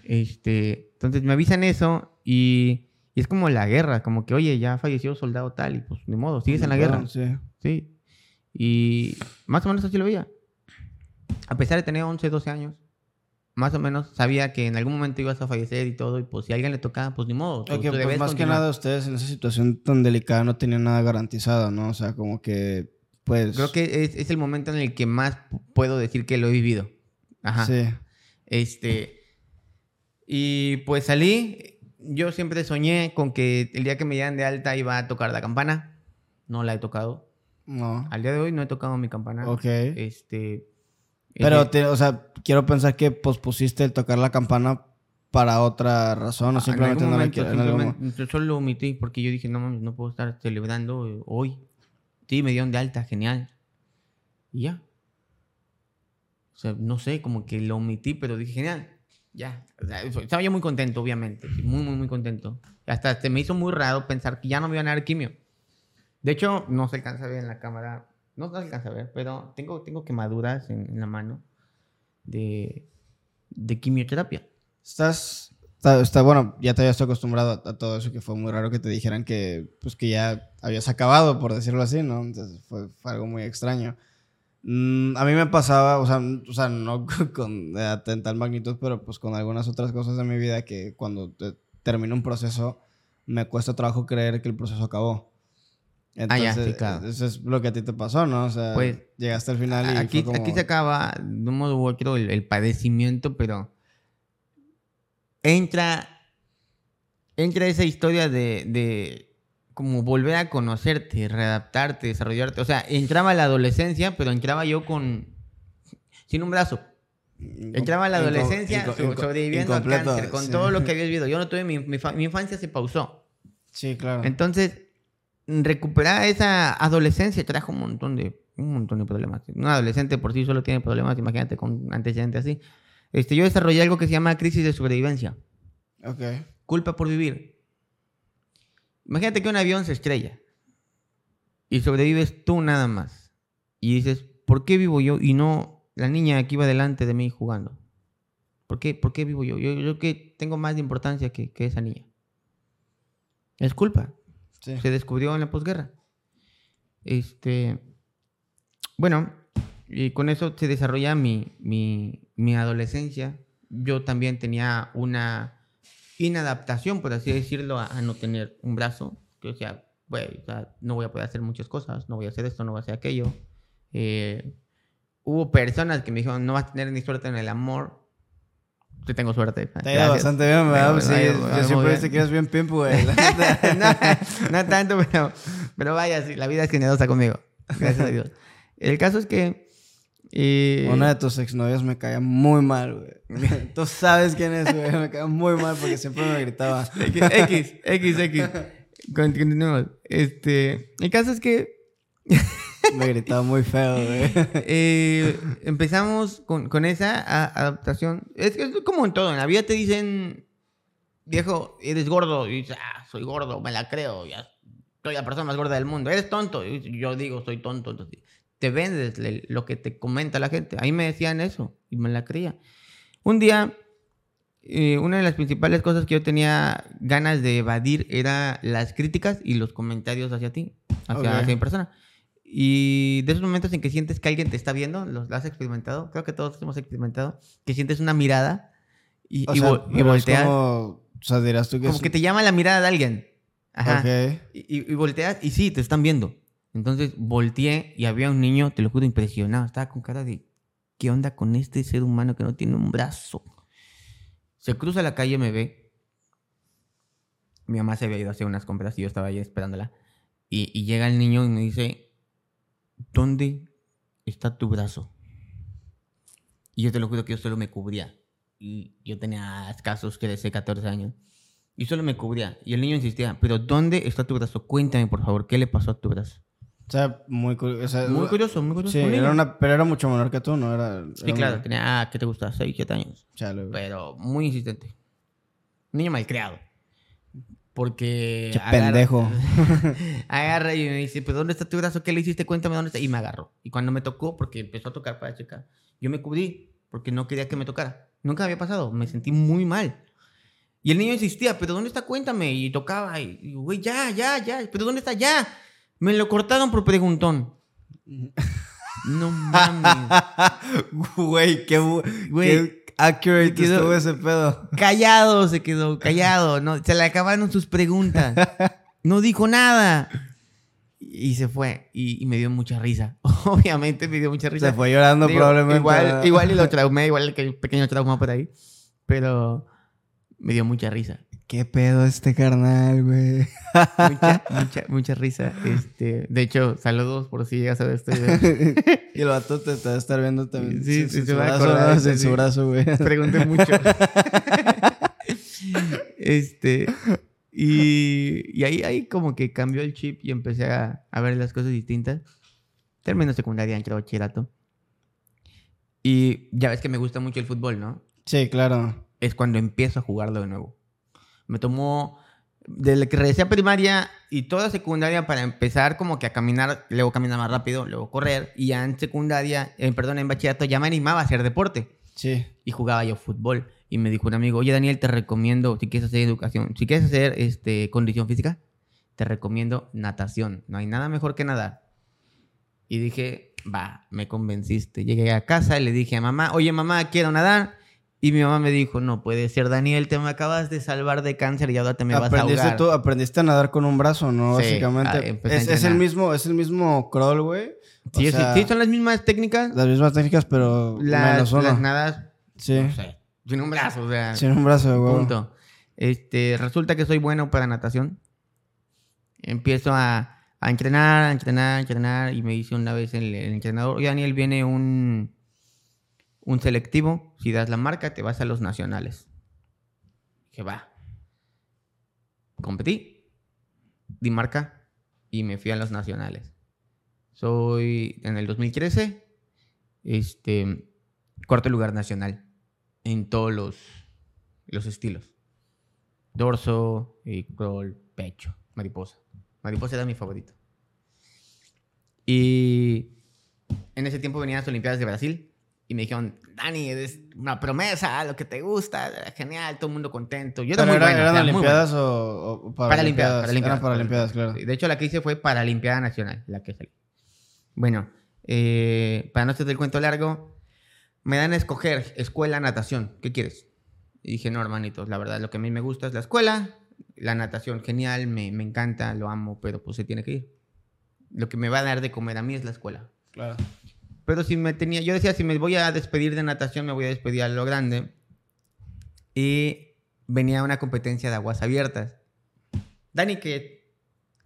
Este, entonces me avisan eso y, y es como la guerra, como que, oye, ya falleció soldado tal y pues ni modo, sigues en la guerra. Sí. Sí. Y más o menos así lo veía. A pesar de tener 11, 12 años, más o menos sabía que en algún momento ibas a fallecer y todo, y pues si a alguien le tocaba, pues ni modo. pues más que nada ustedes en esa situación tan delicada no tenían nada garantizado, ¿no? O sea, como que, pues... Creo que es, es el momento en el que más puedo decir que lo he vivido. Ajá. Sí. Este... Y pues salí, yo siempre soñé con que el día que me dieran de alta iba a tocar la campana. No la he tocado. No. Al día de hoy no he tocado mi campana. Ok. Este. Pero, o sea, quiero pensar que pospusiste el tocar la campana para otra razón o simplemente no la Yo solo lo omití porque yo dije, no mames, no puedo estar celebrando hoy. Sí, me dieron de alta, genial. Y ya. O sea, no sé, como que lo omití, pero dije, genial. Ya. estaba yo muy contento, obviamente. Muy, muy, muy contento. Hasta se me hizo muy raro pensar que ya no me iban a dar quimio. De hecho, no se alcanza a ver en la cámara. No, se alcanza a ver, pero tengo, tengo quemaduras en, la mano de, quimioterapia. Estás Está, bueno, ya te habías acostumbrado a, todo eso, que fue muy raro que te dijeran que, pues, que ya habías acabado, por decirlo así, ¿no? Entonces fue, algo muy extraño. Mm, a mí me pasaba, o sea, o sea no con, de tal magnitud, pero pues con algunas otras cosas de mi vida que cuando termino un proceso, me cuesta trabajo creer que el proceso acabó. Entonces, ah, ya, sí, claro. Eso es lo que a ti te pasó, ¿no? O sea, pues, llegaste al final y aquí, fue como... aquí se acaba, de un modo u otro, el, padecimiento, pero entra, entra esa historia de, de como volver a conocerte, readaptarte, desarrollarte. O sea, entraba la adolescencia, pero entraba yo con... sin un brazo. Entraba a la adolescencia sobreviviendo al cáncer, con todo lo que había vivido. Yo no tuve... Mi, mi infancia se pausó. Sí, claro. Entonces recuperar esa adolescencia trajo un montón de, un montón de problemas. Un adolescente por sí solo tiene problemas, imagínate con antecedentes así. Este, yo desarrollé algo que se llama crisis de sobrevivencia. Ok. Culpa por vivir. Imagínate que un avión se estrella y sobrevives tú nada más. Y dices, ¿por qué vivo yo y no la niña que iba delante de mí jugando? ¿Por qué, ¿Por qué vivo yo? Yo creo que tengo más de importancia que, que esa niña. Es culpa. Se descubrió en la posguerra. Este, bueno, y con eso se desarrolla mi, mi, adolescencia. Yo también tenía una inadaptación, por así decirlo, a, no tener un brazo. Que, o sea, no voy a poder hacer muchas cosas, no voy a hacer esto, no voy a hacer aquello. Eh, hubo personas que me dijeron, no vas a tener ni suerte en el amor. Te tengo suerte. Te ha ido bastante bien, ¿verdad? sí, yo siempre dice que eres bien pimp, güey. no, no, tanto, pero, pero vaya, sí, la vida es generosa conmigo. Gracias a Dios. El caso es que... Eh, Una de tus exnovias me caía muy mal, güey. Tú sabes quién es, güey. Me caía muy mal porque siempre me gritaba. X, X, X. Continuemos. Este, el caso es que... me gritaba muy feo, güey. Eh, empezamos con, con esa adaptación. Es, es como en todo. En la vida te dicen, viejo, eres gordo. Y dices, ah, soy gordo, me la creo. Ya soy la persona más gorda del mundo. Eres tonto. Y yo digo, soy tonto. Entonces, te vendes lo que te comenta la gente. Ahí me decían eso y me la creía. Un día, eh, una de las principales cosas que yo tenía ganas de evadir era las críticas y los comentarios hacia ti, hacia, mi persona. Y de esos momentos en que sientes que alguien te está viendo, ¿los has experimentado? Creo que todos hemos experimentado, que sientes una mirada y, y, volteas. Como, o sea, dirás tú que Como que te llama la mirada de alguien. Ajá. Y, y, volteas y sí, te están viendo. Entonces volteé y había un niño, te lo juro, impresionado. Estaba con cara de, ¿qué onda con este ser humano que no tiene un brazo? Se cruza la calle, me ve. Mi mamá se había ido a hacer unas compras y yo estaba ahí esperándola. Y, y llega el niño y me dice, ¿dónde está tu brazo? Y yo te lo juro que yo solo me cubría. Y yo tenía escasos, que 14 años. Y solo me cubría. Y el niño insistía, pero ¿dónde está tu brazo? Cuéntame, por favor, ¿qué le pasó a tu brazo? O sea, muy, curioso, muy curioso, muy curioso. Sí, era una, pero era mucho menor que tú, ¿no? Era, sí, claro, tenía, ah, ¿qué te gusta? 6, 7 años. pero muy insistente. Niño malcriado. Porque. Pendejo. Agarra y me dice, ¿pero dónde está tu brazo? ¿Qué le hiciste? Cuéntame dónde está. Y me agarró. Y cuando me tocó, porque empezó a tocar para checar, yo me cubrí porque no quería que me tocara. Nunca había pasado. Me sentí muy mal. Y el niño insistía, ¿pero dónde está? Cuéntame. Y tocaba. Y, y güey, ya, ya, ya. ¿Pero dónde está? Ya. Me lo cortaron por preguntón. No mames. Güey, qué, qué accurate quedó, estuvo ese pedo. Callado se quedó, callado. No, se le acabaron sus preguntas. No dijo nada. Y se fue. Y, me dio mucha risa. Obviamente me dio mucha risa. Se fue llorando probablemente. Igual, igual y lo traumé, igual que pequeño trauma por ahí. Pero me dio mucha risa. ¿Qué pedo este carnal, güey? Mucha, mucha, mucha risa. Este, de hecho, saludos por si llegas a ver este y el vato te, va a estar viendo también. Sí, sí, se va a acordar. En su brazo, güey. Pregunté mucho. este, y, y ahí, ahí como que cambió el chip y empecé a, a ver las cosas distintas. Termino secundaria, entré bachillerato. Y ya ves que me gusta mucho el fútbol, ¿no? Sí, claro. Es cuando empiezo a jugarlo de nuevo. Me tomó desde que regresé a primaria y toda secundaria para empezar como que a caminar, luego caminar más rápido, luego correr. Y ya en secundaria, eh, perdón, en bachillerato ya me animaba a hacer deporte. Sí. Y jugaba yo fútbol. Y me dijo un amigo, oye Daniel, te recomiendo, si quieres hacer educación, si quieres hacer este, condición física, te recomiendo natación. No hay nada mejor que nadar. Y dije, va, me convenciste. Llegué a casa y le dije a mamá, oye mamá, quiero nadar. Y mi mamá me dijo, no puede ser, Daniel, te me acabas de salvar de cáncer y ahora te me vas a ahogar. Tú, aprendiste a nadar con un brazo, ¿no? Básicamente. Ah, es, el mismo, es el mismo crawl, güey. Sí, sí, son las mismas técnicas. Las mismas técnicas, pero las, menos uno. Las nadas, sí. no sé, sin un brazo, o sea. Sin un brazo, güey. Punto. Este, resulta que soy bueno para natación. Empiezo a, a entrenar, a entrenar, a entrenar y me dice una vez el, el entrenador, oye Daniel, viene un un selectivo, si das la marca, te vas a los nacionales. Que va. Competí, di marca y me fui a los nacionales. Soy en el 2013, este, cuarto lugar nacional en todos los, los estilos. Dorso, y crawl, pecho, mariposa. Mariposa era mi favorito. Y en ese tiempo venían las Olimpiadas de Brasil y me dijeron, Dani, es una promesa, lo que te gusta, genial, todo el mundo contento. Yo era muy bueno, ¿Eran Olimpiadas o, para Paralimpiadas? Paralimpiadas, Paralimpiadas, claro. De hecho, la que hice fue Paralimpiada Nacional, la que salí. Bueno, eh, para no hacer el cuento largo, me dan a escoger escuela, natación. ¿Qué quieres? Y dije, no, hermanitos, la verdad, lo que a mí me gusta es la escuela, la natación, genial, me, me encanta, lo amo, pero pues se tiene que ir. Lo que me va a dar de comer a mí es la escuela. Claro. Pero si me tenía, yo decía, si me voy a despedir de natación, me voy a despedir a lo grande. y venía una competencia de aguas abiertas. Dani, ¿qué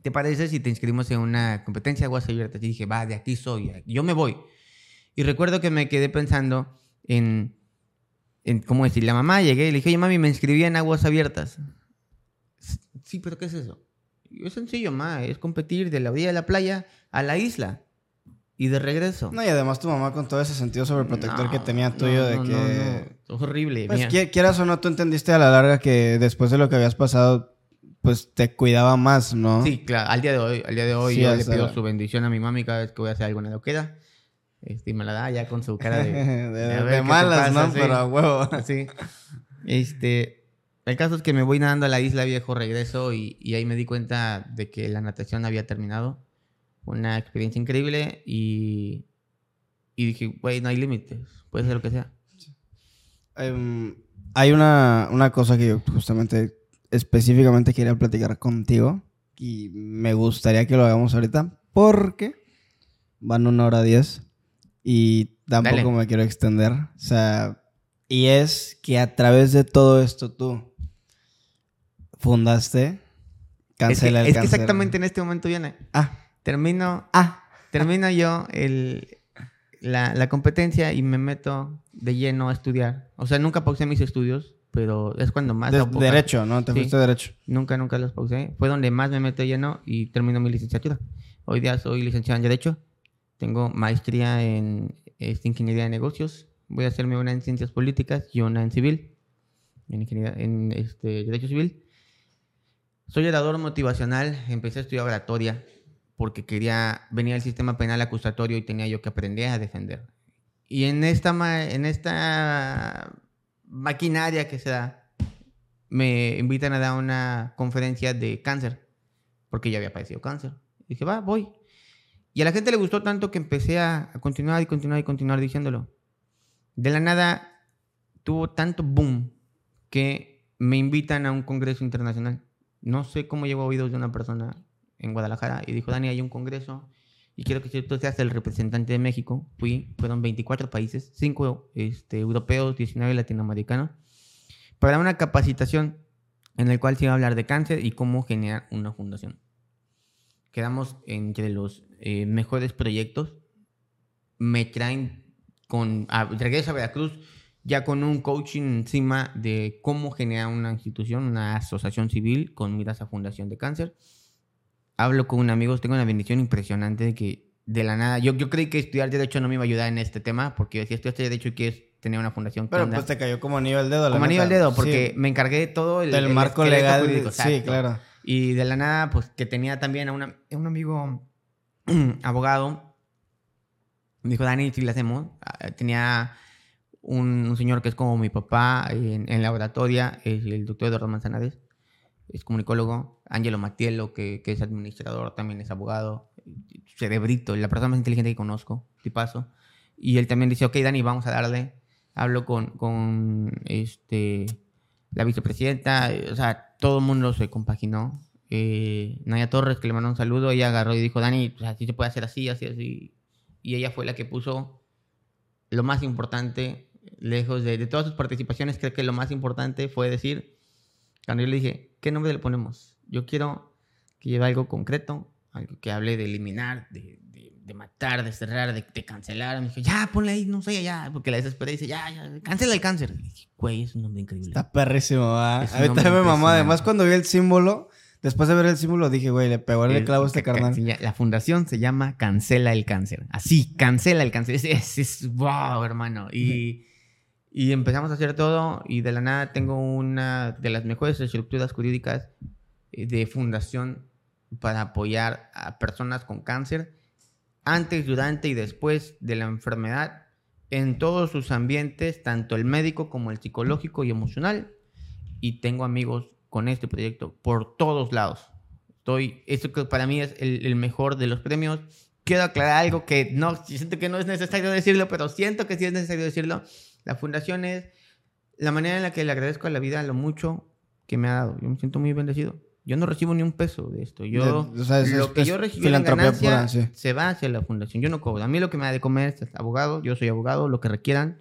te parece si te inscribimos en una competencia de aguas abiertas? Y dije, va, de aquí soy, yo me voy. Y recuerdo que me quedé pensando en, en ¿cómo decir? La mamá llegué y le dije, oye, mami, me inscribí en aguas abiertas. Sí, pero ¿qué es eso? Es sencillo, ma, es competir de la orilla de la playa a la isla y de regreso. No, y además tu mamá con todo ese sentido sobreprotector que tenía tuyo de que... Es horrible. Pues quieras o no, tú entendiste a la larga que después de lo que habías pasado, pues te cuidaba más, ¿no? Sí, claro. Al día de hoy, al día de hoy yo le pido su bendición a mi mami cada vez que voy a hacer algo en la queda. Este, y me la da ya con su cara de... de, malas, ¿no? Pero a huevo. Sí. Este... El caso es que me voy nadando a la isla viejo, regreso y, y ahí me di cuenta de que la natación había terminado. Una experiencia increíble y, y dije, güey, no hay límites, puede ser lo que sea. Em, hay una, una cosa que yo justamente específicamente quería platicar contigo y me gustaría que lo hagamos ahorita porque van una hora diez y tampoco me quiero extender. O sea, y es que a través de todo esto tú fundaste Cancela es que, Es que exactamente en este momento viene. Ah. Termino. Ah. Termino yo el, la, competencia y me meto de lleno a estudiar. O sea, nunca pausé mis estudios, pero es cuando más. derecho, ¿no? Te fuiste derecho. Nunca, nunca los pausé. Fue donde más me meto lleno y termino mi licenciatura. Hoy día soy licenciado en Derecho. Tengo maestría en este, Ingeniería de Negocios. Voy a hacerme una en Ciencias Políticas y una en Civil. En, ingeniería, en este, Derecho Civil. Soy orador motivacional, empecé a estudiar oratoria porque quería, venir al sistema penal acusatorio y tenía yo que aprender a defender. Y en esta, en esta maquinaria que se da, me invitan a dar una conferencia de cáncer, porque ya había padecido cáncer. dije, va, voy. Y a la gente le gustó tanto que empecé a, a continuar y continuar y continuar diciéndolo. De la nada tuvo tanto boom que me invitan a un congreso internacional no sé cómo llegó a oídos de una persona en Guadalajara y dijo, Dani, hay un congreso y quiero que tú seas el representante de México. Fui, fueron 24 países, 5 este, europeos, 19 latinoamericanos, para una capacitación en la cual se iba a hablar de cáncer y cómo generar una fundación. Quedamos entre los eh, mejores proyectos. Me traen con... A, regreso a Veracruz ya con un coaching encima de cómo generar una institución, una asociación civil con miras a Fundación de Cáncer. Hablo con un amigo, tengo una bendición impresionante de que de la nada, yo, yo creí que estudiar Derecho no me iba a ayudar en este tema, porque si estudiaste Derecho y quieres tener una fundación. Pero pues te cayó como anillo al dedo. como anillo al dedo, porque me encargué de todo el, Del marco legal. sí, claro. Y de la nada, pues que tenía también a, una, un amigo abogado. Me dijo, Dani, si le hacemos. Ah, tenía un, señor que es como mi papá en, en la oratoria, el doctor Eduardo Manzanares, es comunicólogo, Angelo Matiello, que, que, es administrador, también es abogado, cerebrito, la persona más inteligente que conozco, tipazo. Y él también dice, ok, Dani, vamos a darle. Hablo con, con este, la vicepresidenta, o sea, todo el mundo se compaginó. Eh, Naya Torres, que le mandó un saludo, ella agarró y dijo, Dani, así se puede hacer así, así, así. Y ella fue la que puso lo más importante lejos de, todas sus participaciones, creo que lo más importante fue decir, cuando yo le dije, ¿qué nombre le ponemos? Yo quiero que lleve algo concreto, algo que hable de eliminar, de, de, matar, de cerrar, de, cancelar. Me dijo, ya, ponle ahí, no sé, ya, porque la desesperé y dice, ya, ya, cancela el cáncer. Y dije, güey, es un nombre increíble. Está perrísimo, ¿va? A mí también me mamó. Además, cuando vi el símbolo, Después de ver el símbolo dije, güey, le pegó el, clavo a este carnal. La fundación se llama Cancela el Cáncer. Así, cancela el cáncer. Es, es, wow, hermano. Y, y empezamos a hacer todo y de la nada tengo una de las mejores estructuras jurídicas eh, de fundación para apoyar a personas con cáncer antes, durante y después de la enfermedad en todos sus ambientes, tanto el médico como el psicológico y emocional. Y tengo amigos con este proyecto por todos lados. Estoy, esto que para mí es el, el mejor de los premios. Quiero aclarar algo que no, siento que no es necesario decirlo, pero siento que sí es necesario decirlo la fundación es la manera en la que le agradezco a la vida lo mucho que me ha dado. Yo me siento muy bendecido. Yo no recibo ni un peso de esto. Yo, lo que yo recibo en ganancia se va hacia la fundación. Yo no cobro. A mí lo que me da de comer es abogado. Yo soy abogado. Lo que requieran.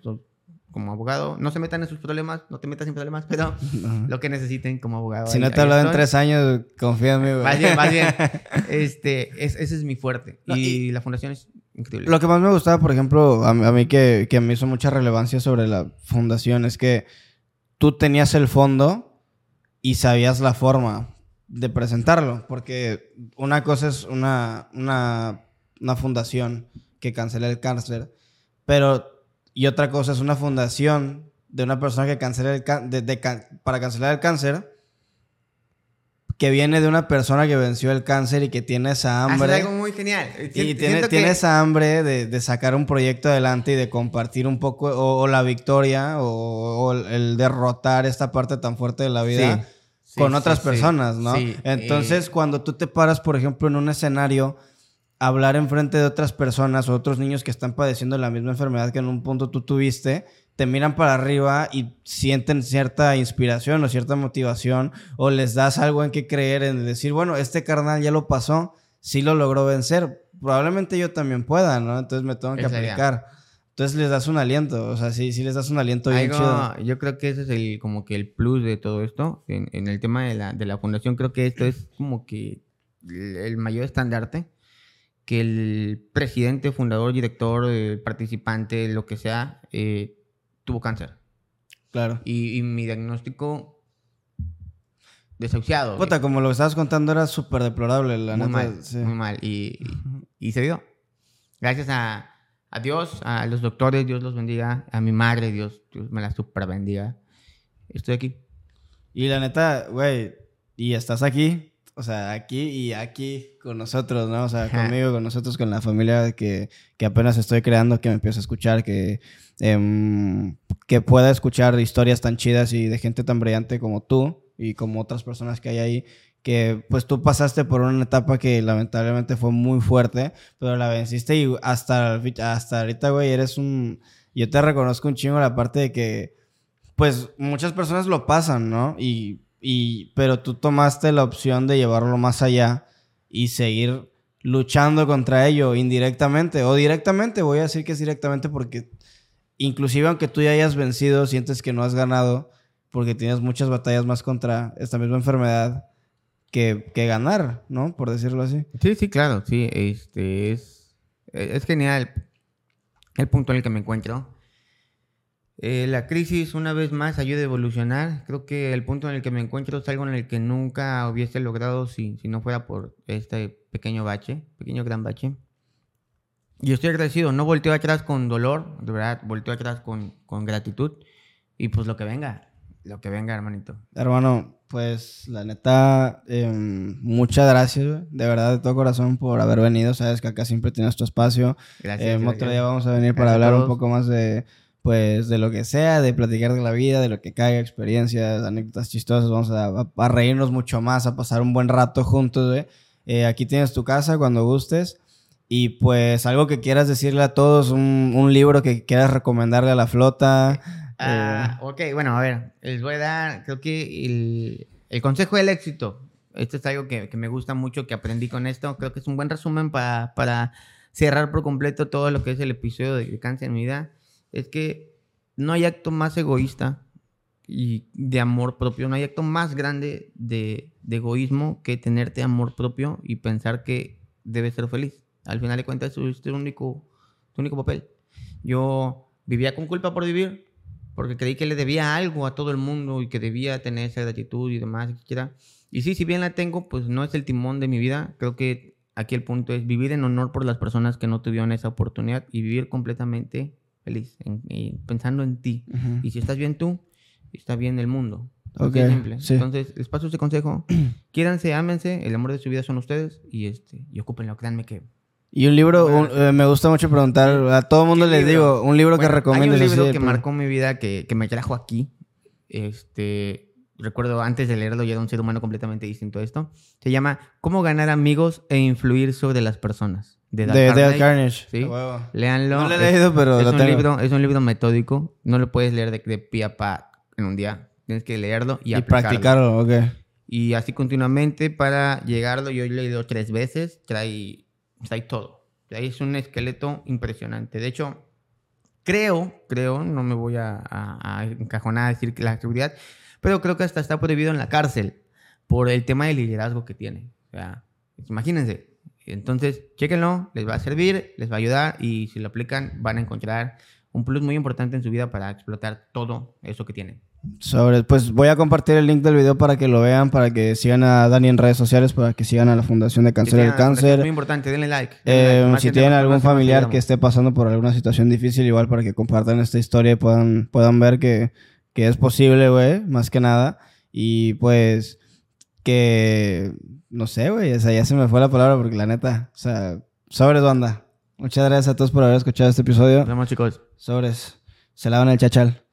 como abogado. No se metan en sus problemas, no te metas en problemas, pero lo que necesiten como abogado. Si no te he hablado en tres años, confía en mí, güey. Más bien, más bien. Este, ese es mi fuerte. y, la fundación es Lo que más me gustaba, por ejemplo, a, mí que, me hizo mucha relevancia sobre la fundación es que tú tenías el fondo y sabías la forma de presentarlo. Porque una cosa es una, una, una fundación que cancela el cáncer, pero y otra cosa es una fundación de una persona que cancela el para cancelar el cáncer que viene de una persona que venció el cáncer y que tiene esa hambre. Es algo muy genial. Y tiene, tiene esa hambre de, de, sacar un proyecto adelante y de compartir un poco, o, la victoria, o, el derrotar esta parte tan fuerte de la vida con otras personas, ¿no? Entonces, cuando tú te paras, por ejemplo, en un escenario hablar enfrente de otras personas o otros niños que están padeciendo la misma enfermedad que en un punto tú tuviste, te miran para arriba y sienten cierta inspiración o cierta motivación o les das algo en que creer, en decir, bueno, este carnal ya lo pasó, sí lo logró vencer, probablemente yo también pueda, ¿no? Entonces me tengo que aplicar. Entonces les das un aliento, o sea, sí, sí les das un aliento bien chido. Yo creo que ese es el, como que el plus de todo esto, en, en el tema de la, de la fundación, creo que esto es como que el mayor estandarte que el presidente, fundador, director, eh, participante, lo que sea, eh, tuvo cáncer. Claro. Y, mi diagnóstico desahuciado. Puta, como lo que estabas contando era súper deplorable, la muy Mal, Muy mal. Y, y, se dio. Gracias a, a, Dios, a los doctores, Dios los bendiga. A mi madre, Dios, Dios me la super bendiga. Estoy aquí. Y la neta, güey, y estás aquí o sea, aquí y aquí con nosotros, ¿no? O sea, conmigo, con nosotros, con la familia que, que apenas estoy creando, que me empieza a escuchar, que, em, que pueda escuchar historias tan chidas y de gente tan brillante como tú y como otras personas que hay ahí, que pues tú pasaste por una etapa que lamentablemente fue muy fuerte, pero la venciste y hasta, hasta ahorita, güey, eres un... Yo te reconozco un chingo la parte de que, pues muchas personas lo pasan, ¿no? Y y, pero tú tomaste la opción de llevarlo más allá y seguir luchando contra ello indirectamente o directamente. Voy a decir que es directamente porque inclusive aunque tú ya hayas vencido, sientes que no has ganado porque tienes muchas batallas más contra esta misma enfermedad que, que ganar, ¿no? Por decirlo así. Sí, sí, claro, sí. Este es, es genial el punto en el que me encuentro. Eh, la crisis una vez más ayuda a evolucionar. Creo que el punto en el que me encuentro es algo en el que nunca hubiese logrado si, si no fuera por este pequeño bache, pequeño gran bache. Y estoy agradecido, no volteo atrás con dolor, de verdad, volteo atrás con, con gratitud. Y pues lo que venga, lo que venga, hermanito. Hermano, pues la neta, em, muchas gracias, de verdad, de todo corazón por haber venido. Sabes que acá siempre tienes tu espacio. Gracias. Em, otro día vamos a venir para hablar un poco más de pues de lo que sea, de platicar de la vida, de lo que caiga, experiencias, anécdotas chistosas, vamos a, reírnos mucho más, a pasar un buen rato juntos, eh, aquí tienes tu casa cuando gustes. Y pues algo que quieras decirle a todos, un, libro que quieras recomendarle a la flota. Ah, eh. Ok, bueno, a ver, les voy a dar, creo que el, consejo del éxito. Esto es algo que, me gusta mucho, que aprendí con esto. Creo que es un buen resumen para, para cerrar por completo todo lo que es el episodio de Cáncer en mi vida es que no hay acto más egoísta y de amor propio, no hay acto más grande de, egoísmo que tenerte amor propio y pensar que debes ser feliz. Al final de cuentas, es tu único, único papel. Yo vivía con culpa por vivir, porque creí que le debía algo a todo el mundo y que debía tener esa gratitud y demás, etc. Y sí, si bien la tengo, pues no es el timón de mi vida. Creo que aquí el punto es vivir en honor por las personas que no tuvieron esa oportunidad y vivir completamente feliz, pensando en ti. Y si estás bien tú, está bien el mundo. Ok, simple. Entonces, les paso este consejo. Quiéranse, ámense, el amor de su vida son ustedes y, este, y ocúpenlo, créanme que... Y un libro, eh, me gusta mucho preguntar, a todo el mundo les digo, un libro que recomiendo. Hay un libro que marcó mi vida, que, que me trajo aquí. Este, recuerdo antes de leerlo, ya era un ser humano completamente distinto a esto. Se llama Cómo ganar amigos e influir sobre las personas de Dale Carnage. ¿sí? Leanlo. No lo he leído, pero es, lo un Libro, es un libro metódico. No lo puedes leer de, de pie a pa en un día. Tienes que leerlo y, y practicarlo, ok. Y así continuamente para llegarlo. Yo he leído tres veces. Trae, trae todo. Trae es un esqueleto impresionante. De hecho, creo, creo, no me voy a, a, a encajonar a decir que la seguridad, pero creo que hasta está prohibido en la cárcel por el tema del liderazgo que tiene. O sea, imagínense. Entonces, chéquenlo, les va a servir, les va a ayudar y si lo aplican van a encontrar un plus muy importante en su vida para explotar todo eso que tienen. Sobre, pues voy a compartir el link del video para que lo vean, para que sigan a Dani en redes sociales, para que sigan a la Fundación de Cáncer del Es Cáncer. muy importante, denle like. Eh, denle like. si tienen algún familiar que esté pasando por alguna situación difícil, igual para que compartan esta historia y puedan, puedan ver que, que es posible, güey, más que nada. Y pues que, no sé, güey, o sea, ya se me fue la palabra porque la neta, o sea, sobres banda. Muchas gracias a todos por haber escuchado este episodio. Nos vemos, chicos. Sobres. Se lavan el chachal.